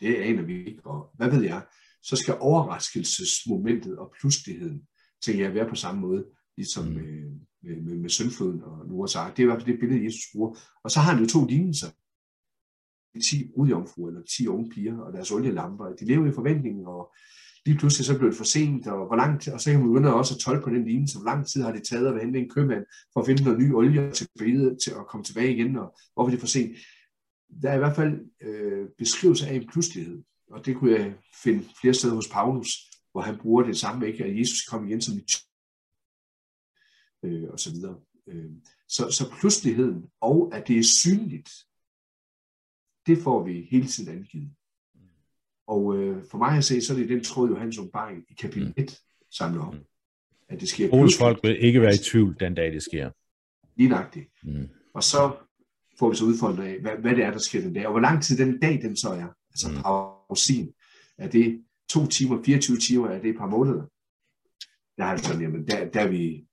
det aner vi ikke, og hvad ved jeg, så skal overraskelsesmomentet og pludseligheden, tænker jeg, være på samme måde, ligesom mm. med, med, med, med søndfloden og Noahs ark. Det er i hvert fald det billede, Jesus bruger. Og så har han jo to lignelser. 10 brudjomfruer eller 10 unge piger og deres olielamper. De lever i forventningen, og lige pludselig så blev det for sent, og hvor lang tid, og så kan man begynde også at tolke på den lignelse, hvor lang tid har det taget at hente en købmand for at finde noget ny olie til, til at komme tilbage igen, og hvorfor det er for sent. Der er i hvert fald øh, beskrivelse af en pludselighed. Og det kunne jeg finde flere steder hos Paulus, hvor han bruger det samme, ikke? at Jesus kom igen som et øh, og så videre. Øh, så, så pludseligheden, og at det er synligt, det får vi hele tiden angivet. Og øh, for mig at se, så er det den tråd, Johannes åbenbaring i kapitel 1 samler op. At det sker Troens folk vil ikke være i tvivl den dag, det sker. Lige nøjagtigt. Mm. Og så får vi så udfordret af, hvad, hvad det er, der sker den dag, og hvor lang tid den dag, den så er. Altså mm rosin. Er det to timer, 24 timer, er det et par måneder? Der er sådan, jamen, der, der er vi,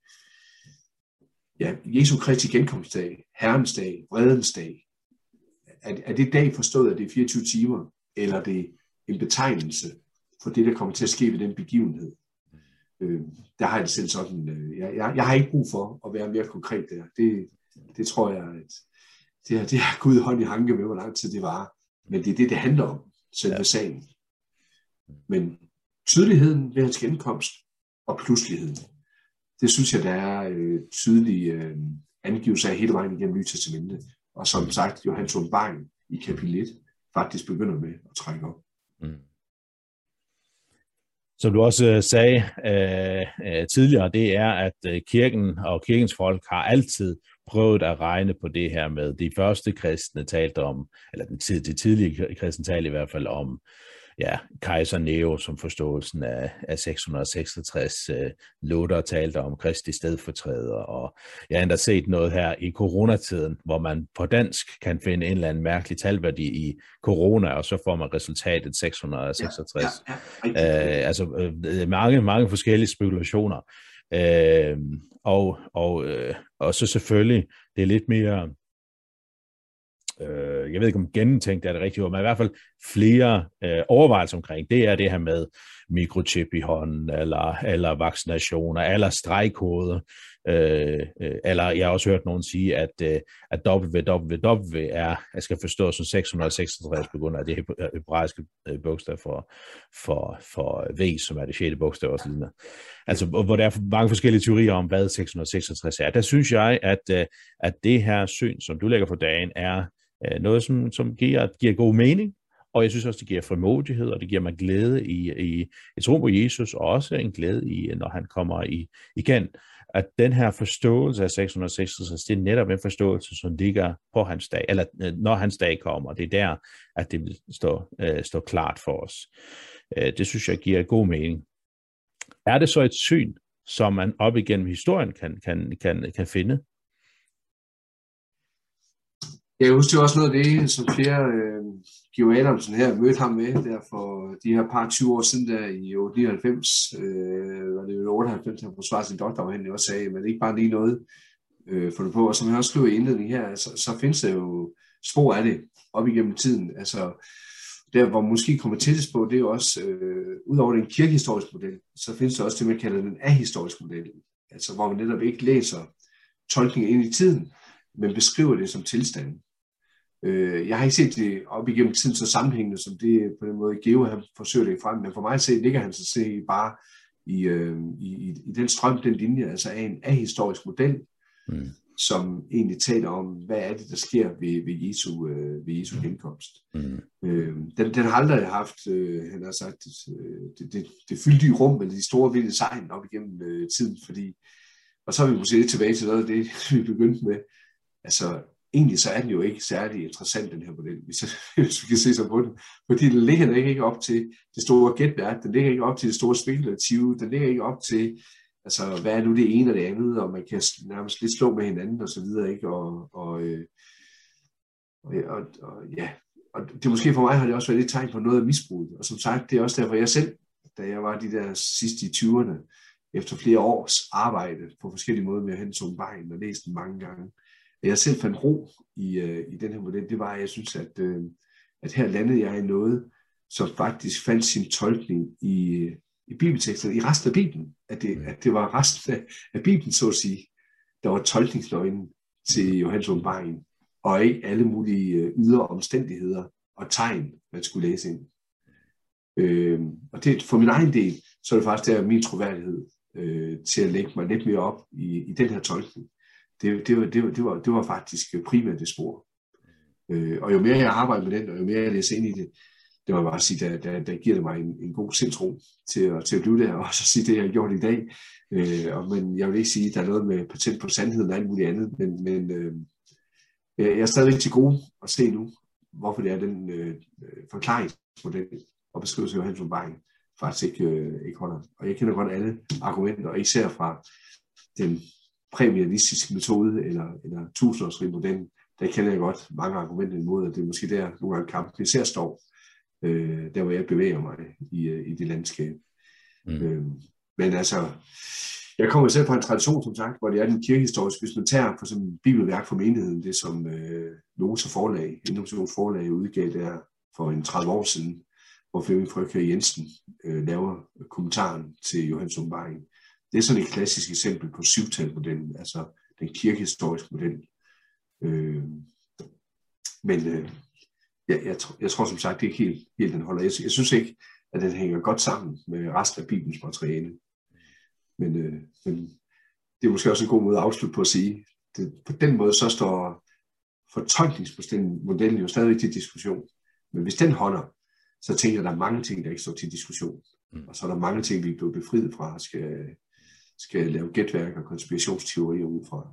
ja, Jesu Kristi genkomstdag, Herrens dag, vredens dag. Er, er det dag forstået, at det er 24 timer, eller er det en betegnelse for det, der kommer til at ske ved den begivenhed? Øh, der har jeg det selv sådan, øh, jeg, jeg, jeg har ikke brug for at være mere konkret der. Det, det tror jeg, at det er, det Gud hånd i hanke med, hvor lang tid det var. Men det er det, det handler om, selve ja. sagen. Men tydeligheden ved hans genkomst og pludseligheden, det synes jeg, der er øh, tydelige øh, angivelser af hele vejen igennem Nye Testamentet. Og som mm. sagt, Johannes åbenbaring i kapitel 1 faktisk begynder med at trække op. Mm. Som du også øh, sagde øh, øh, tidligere, det er, at øh, kirken og kirkens folk har altid prøvet at regne på det her med, de første kristne talte om, eller den, de tidlige kristne talte i hvert fald om, ja, kejser Neo som forståelsen af, af 666, øh, Luther talte om Kristi stedfortræder, og jeg har endda set noget her i coronatiden, hvor man på dansk kan finde en eller anden mærkelig talværdi i corona, og så får man resultatet 666. Ja, ja, ja. Øh, altså øh, mange, mange forskellige spekulationer. Øh, og, og, øh, og så selvfølgelig, det er lidt mere, øh, jeg ved ikke om gennemtænkt er det rigtige ord, men i hvert fald flere øh, overvejelser omkring, det er det her med mikrochip i hånden, eller, eller vaccinationer, eller stregkoder, Øh, øh, eller jeg har også hørt nogen sige, at, øh, at WWW er, jeg skal forstå som 666 på grund af det øh, hebraiske øh, bogstav for, for, for V, som er det sjette bogstav også lignende. Altså, hvor der er mange forskellige teorier om, hvad 666 er. Der synes jeg, at, at det her syn, som du lægger for dagen, er noget, som, som giver, giver god mening, og jeg synes også, det giver frimodighed, og det giver mig glæde i, i et tro på Jesus, og også en glæde i, når han kommer i, igen. At den her forståelse af 666, det er netop en forståelse, som ligger på hans dag, eller øh, når hans dag kommer. Det er der, at det vil stå, øh, stå klart for os. Øh, det synes jeg giver god mening. Er det så et syn, som man op igennem historien kan, kan, kan, kan finde? Jeg husker også noget af det, som flere øh, Gio Adamsen her mødte ham med, der for de her par 20 år siden, der i 99, øh, var det jo 98, han forsvarede sin doktorafhandling også sagde, men ikke bare lige noget øh, for det på. Og som jeg også skrev i indledningen her, så, så findes der jo spor af det op igennem tiden. Altså, der hvor man måske kommer tættest på, det er jo også, øh, ud over den kirkehistoriske model, så findes der også det, man kalder den ahistoriske model. Altså hvor man netop ikke læser tolkningen ind i tiden, men beskriver det som tilstanden. Øh, jeg har ikke set det op igennem tiden så sammenhængende, som det på den måde Geo har forsøgt det frem, men for mig se, ligger han så se bare i, øh, i, i den strøm, den linje, altså af en ahistorisk model, mm. som egentlig taler om, hvad er det, der sker ved, ved Jesu, øh, ved Jesu genkomst. Mm. Øh, den, den har aldrig haft, øh, han har sagt, øh, det, det, det fyldige rum, eller de store vilde sejl op igennem øh, tiden, fordi, og så er vi måske lidt tilbage til noget af det, vi begyndte med, altså egentlig så er den jo ikke særlig interessant, den her model, hvis, hvis vi kan se så på den. Fordi den ligger ikke op til det store gætværk, den ligger ikke op til det store spekulative, den ligger ikke op til, altså, hvad er nu det ene og det andet, og man kan nærmest lidt slå med hinanden og så videre, ikke? Og, og, øh, og, og, og ja, og det måske for mig har det også været et tegn på noget af misbruget. Og som sagt, det er også derfor, jeg selv, da jeg var de der sidste i 20'erne, efter flere års arbejde på forskellige måder med at hente vejen og læse den mange gange, jeg selv fandt ro i, øh, i den her model, det var, at jeg synes, at, øh, at her landede jeg i noget, som faktisk fandt sin tolkning i, i bibelteksterne, i resten af Bibelen. At det, at det var resten af, af Bibelen, så at sige, der var tolkningsnøglen til Johannes åbenbaring, og ikke alle mulige øh, ydre omstændigheder og tegn, man skulle læse ind. Øh, og det, for min egen del, så er det faktisk der min troværdighed øh, til at lægge mig lidt mere op i, i den her tolkning det, det, var, det, var, det, var, det var faktisk primært det spor. Øh, og jo mere jeg arbejder med den, og jo mere jeg læser ind i det, det var bare at sige, der, der, der giver det mig en, en god sindsro til at, til at blive der, og så sige det, jeg har gjort i dag. Øh, og, men jeg vil ikke sige, at der er noget med patent på sandheden og alt muligt andet, men, men øh, jeg er stadigvæk til gode at se nu, hvorfor det er den øh, øh forklaringsmodel og beskrivelse af Johannes åbenbaring faktisk ikke, øh, ikke holder. Og jeg kender godt alle argumenter, og især fra den præmialistiske metode eller, eller tusindårsrig-modellen, der kender jeg godt mange argumenter imod, at det er måske der nogle gange kampen især står, øh, der hvor jeg bevæger mig i, øh, i det landskab. Mm. Øh, men altså, jeg kommer selv fra en tradition, som sagt, hvor det er den kirkehistoriske. Hvis man tager for eksempel bibelværk for menigheden, det som øh, Nota forlag, Innovations forlag udgav der for en 30 år siden, hvor Flemming Frøkær Jensen øh, laver kommentaren til Johannes Umbaring. Det er sådan et klassisk eksempel på syvtalmodellen, altså den kirkehistoriske model. Øh, men øh, jeg, jeg, jeg tror som sagt, det er ikke helt, helt den holder. Jeg, jeg synes ikke, at den hænger godt sammen med resten af Bibelens materiale. Men, øh, men det er måske også en god måde at afslutte på at sige. Det, på den måde så står fortolkningsmodellen jo stadigvæk til diskussion. Men hvis den holder, så tænker jeg, at der er mange ting, der ikke står til diskussion. Mm. Og så er der mange ting, vi er blevet befriet fra, skal, skal lave gætværk og konspirationsteorier ud fra.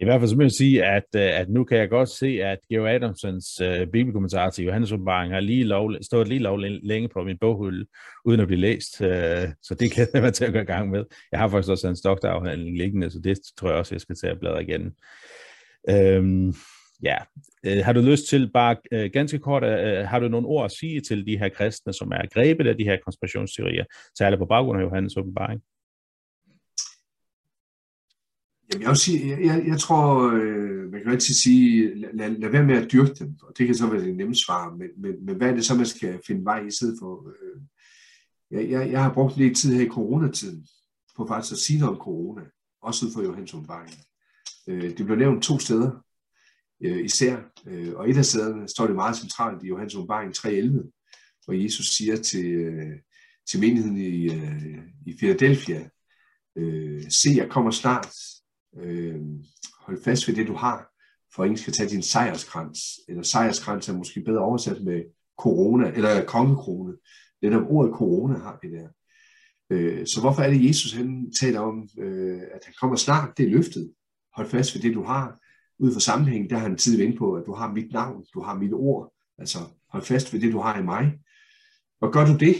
I hvert fald så må jeg sige, at, øh, at nu kan jeg godt se, at Georg Adamsens uh, bibelkommentar til Johannes åbenbaring har lige lov, stået lige lov længe på min boghylde, uden at blive læst. Uh, så det glæder jeg mig til at gå i gang med. Jeg har faktisk også en stokterafhandling liggende, så det tror jeg også, jeg skal tage at bladre igen. Uh, øhm, ja, øh, har du lyst til bare øh, ganske kort, øh, øh, har du nogle ord at sige til de her kristne, som er grebet af de her konspirationsteorier, særligt på baggrund af Johannes åbenbaring? Jamen, jeg, vil sige, jeg, jeg, jeg tror, øh, man kan altid sige, lad, lad, lad være med at dyrke dem, og det kan så være det nemme svar, men, men, men hvad er det så, man skal finde vej i stedet for? Øh, jeg, jeg, jeg har brugt lidt tid her i coronatiden på faktisk at sige noget om corona, også ud for Johannes Åbenbaring. Øh, det blev nævnt to steder, øh, især, øh, og et af stederne står det meget centralt i Johannes Åbenbaring 3.11, hvor Jesus siger til, øh, til menigheden i, øh, i Philadelphia, øh, se, jeg kommer snart, øh, hold fast ved det, du har, for ingen skal tage din sejrskrans. Eller sejrskrans er måske bedre oversat med corona, eller kongekrone. Netop ordet corona har vi der. Øh, så hvorfor er det, Jesus han taler om, øh, at han kommer snart? Det er løftet. Hold fast ved det, du har. Ud fra sammenhæng, der har han tidligere ind på, at du har mit navn, du har mit ord. Altså, hold fast ved det, du har i mig. Og gør du det,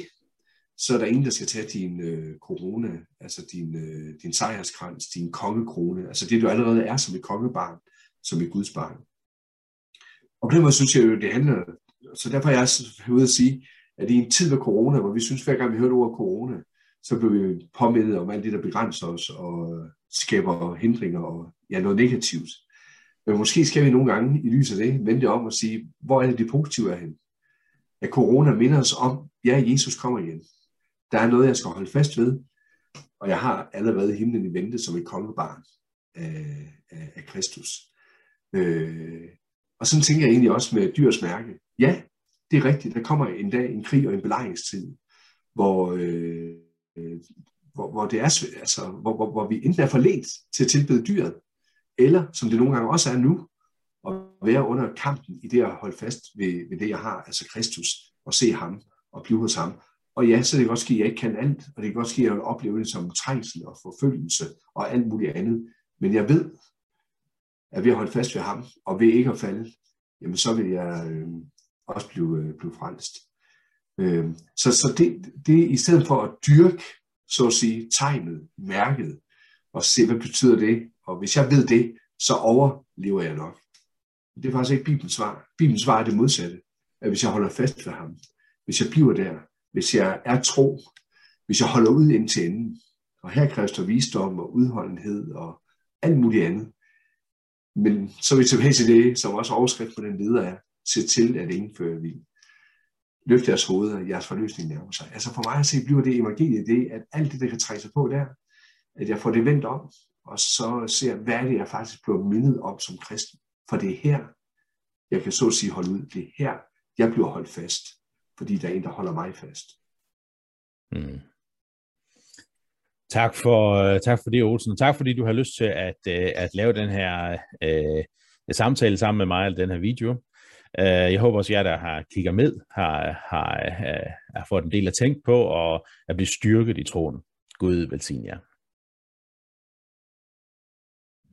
så er der ingen, der skal tage din øh, corona, altså din, øh, din sejrskrans, din kongekrone, altså det, du allerede er som et kongebarn, som et gudsbarn. Og på den måde synes jeg jo, det handler, så derfor er jeg ude at sige, at i en tid med corona, hvor vi synes, hver gang vi hørte ordet corona, så bliver vi påmindet om alt det, der begrænser os og skaber hindringer og ja, noget negativt. Men måske skal vi nogle gange i lyset af det vente om og sige, hvor er det det positive er hen? At corona minder os om, ja, Jesus kommer igen. Der er noget, jeg skal holde fast ved, og jeg har allerede himlen i vente som et kongebarn af, af, af Kristus. Øh, og sådan tænker jeg egentlig også med dyrs mærke. Ja, det er rigtigt. Der kommer en dag en krig og en belejringstid, hvor, øh, øh hvor, hvor det er, altså, hvor, hvor, hvor vi enten er forledt til at tilbede dyret, eller som det nogle gange også er nu, at være under kampen i det at holde fast ved, ved det, jeg har, altså Kristus, og se ham og blive hos ham, og ja, så det kan godt ske, at jeg ikke kan alt, og det kan godt ske, at jeg opleve det som trængsel og forfølgelse og alt muligt andet. Men jeg ved, at ved at holde fast ved ham, og ved ikke at falde, jamen så vil jeg øh, også blive, øh, blive frelst. Øh, så så det, det i stedet for at dyrke, så at sige, tegnet, mærket, og se, hvad betyder det, og hvis jeg ved det, så overlever jeg nok. Det er faktisk ikke Bibelens svar. Bibelens svar er det modsatte, at hvis jeg holder fast ved ham, hvis jeg bliver der, hvis jeg er tro, hvis jeg holder ud indtil enden. Og her kræves der visdom og udholdenhed og alt muligt andet. Men så er vi tilbage til det, som også overskrift på den leder er, se til, at ingen fører vild. Løft jeres hoveder, jeres forløsning nærmer sig. Altså for mig at se, bliver det evangeliet det, at alt det, der kan trække sig på der, at jeg får det vendt om, og så ser, hvad er det, jeg faktisk bliver mindet om som kristen. For det er her, jeg kan så at sige holde ud. Det er her, jeg bliver holdt fast fordi der er en, der holder mig fast. Mm. Tak for, øh, tak for det, Olsen. Tak fordi du har lyst til at, øh, at lave den her uh, samtale sammen med mig, eller den her video. Uh, jeg håber også, at jer, der har kigget med, har, har, uh, har fået en del at tænke på, og at blive styrket i troen. Gud velsigne jer.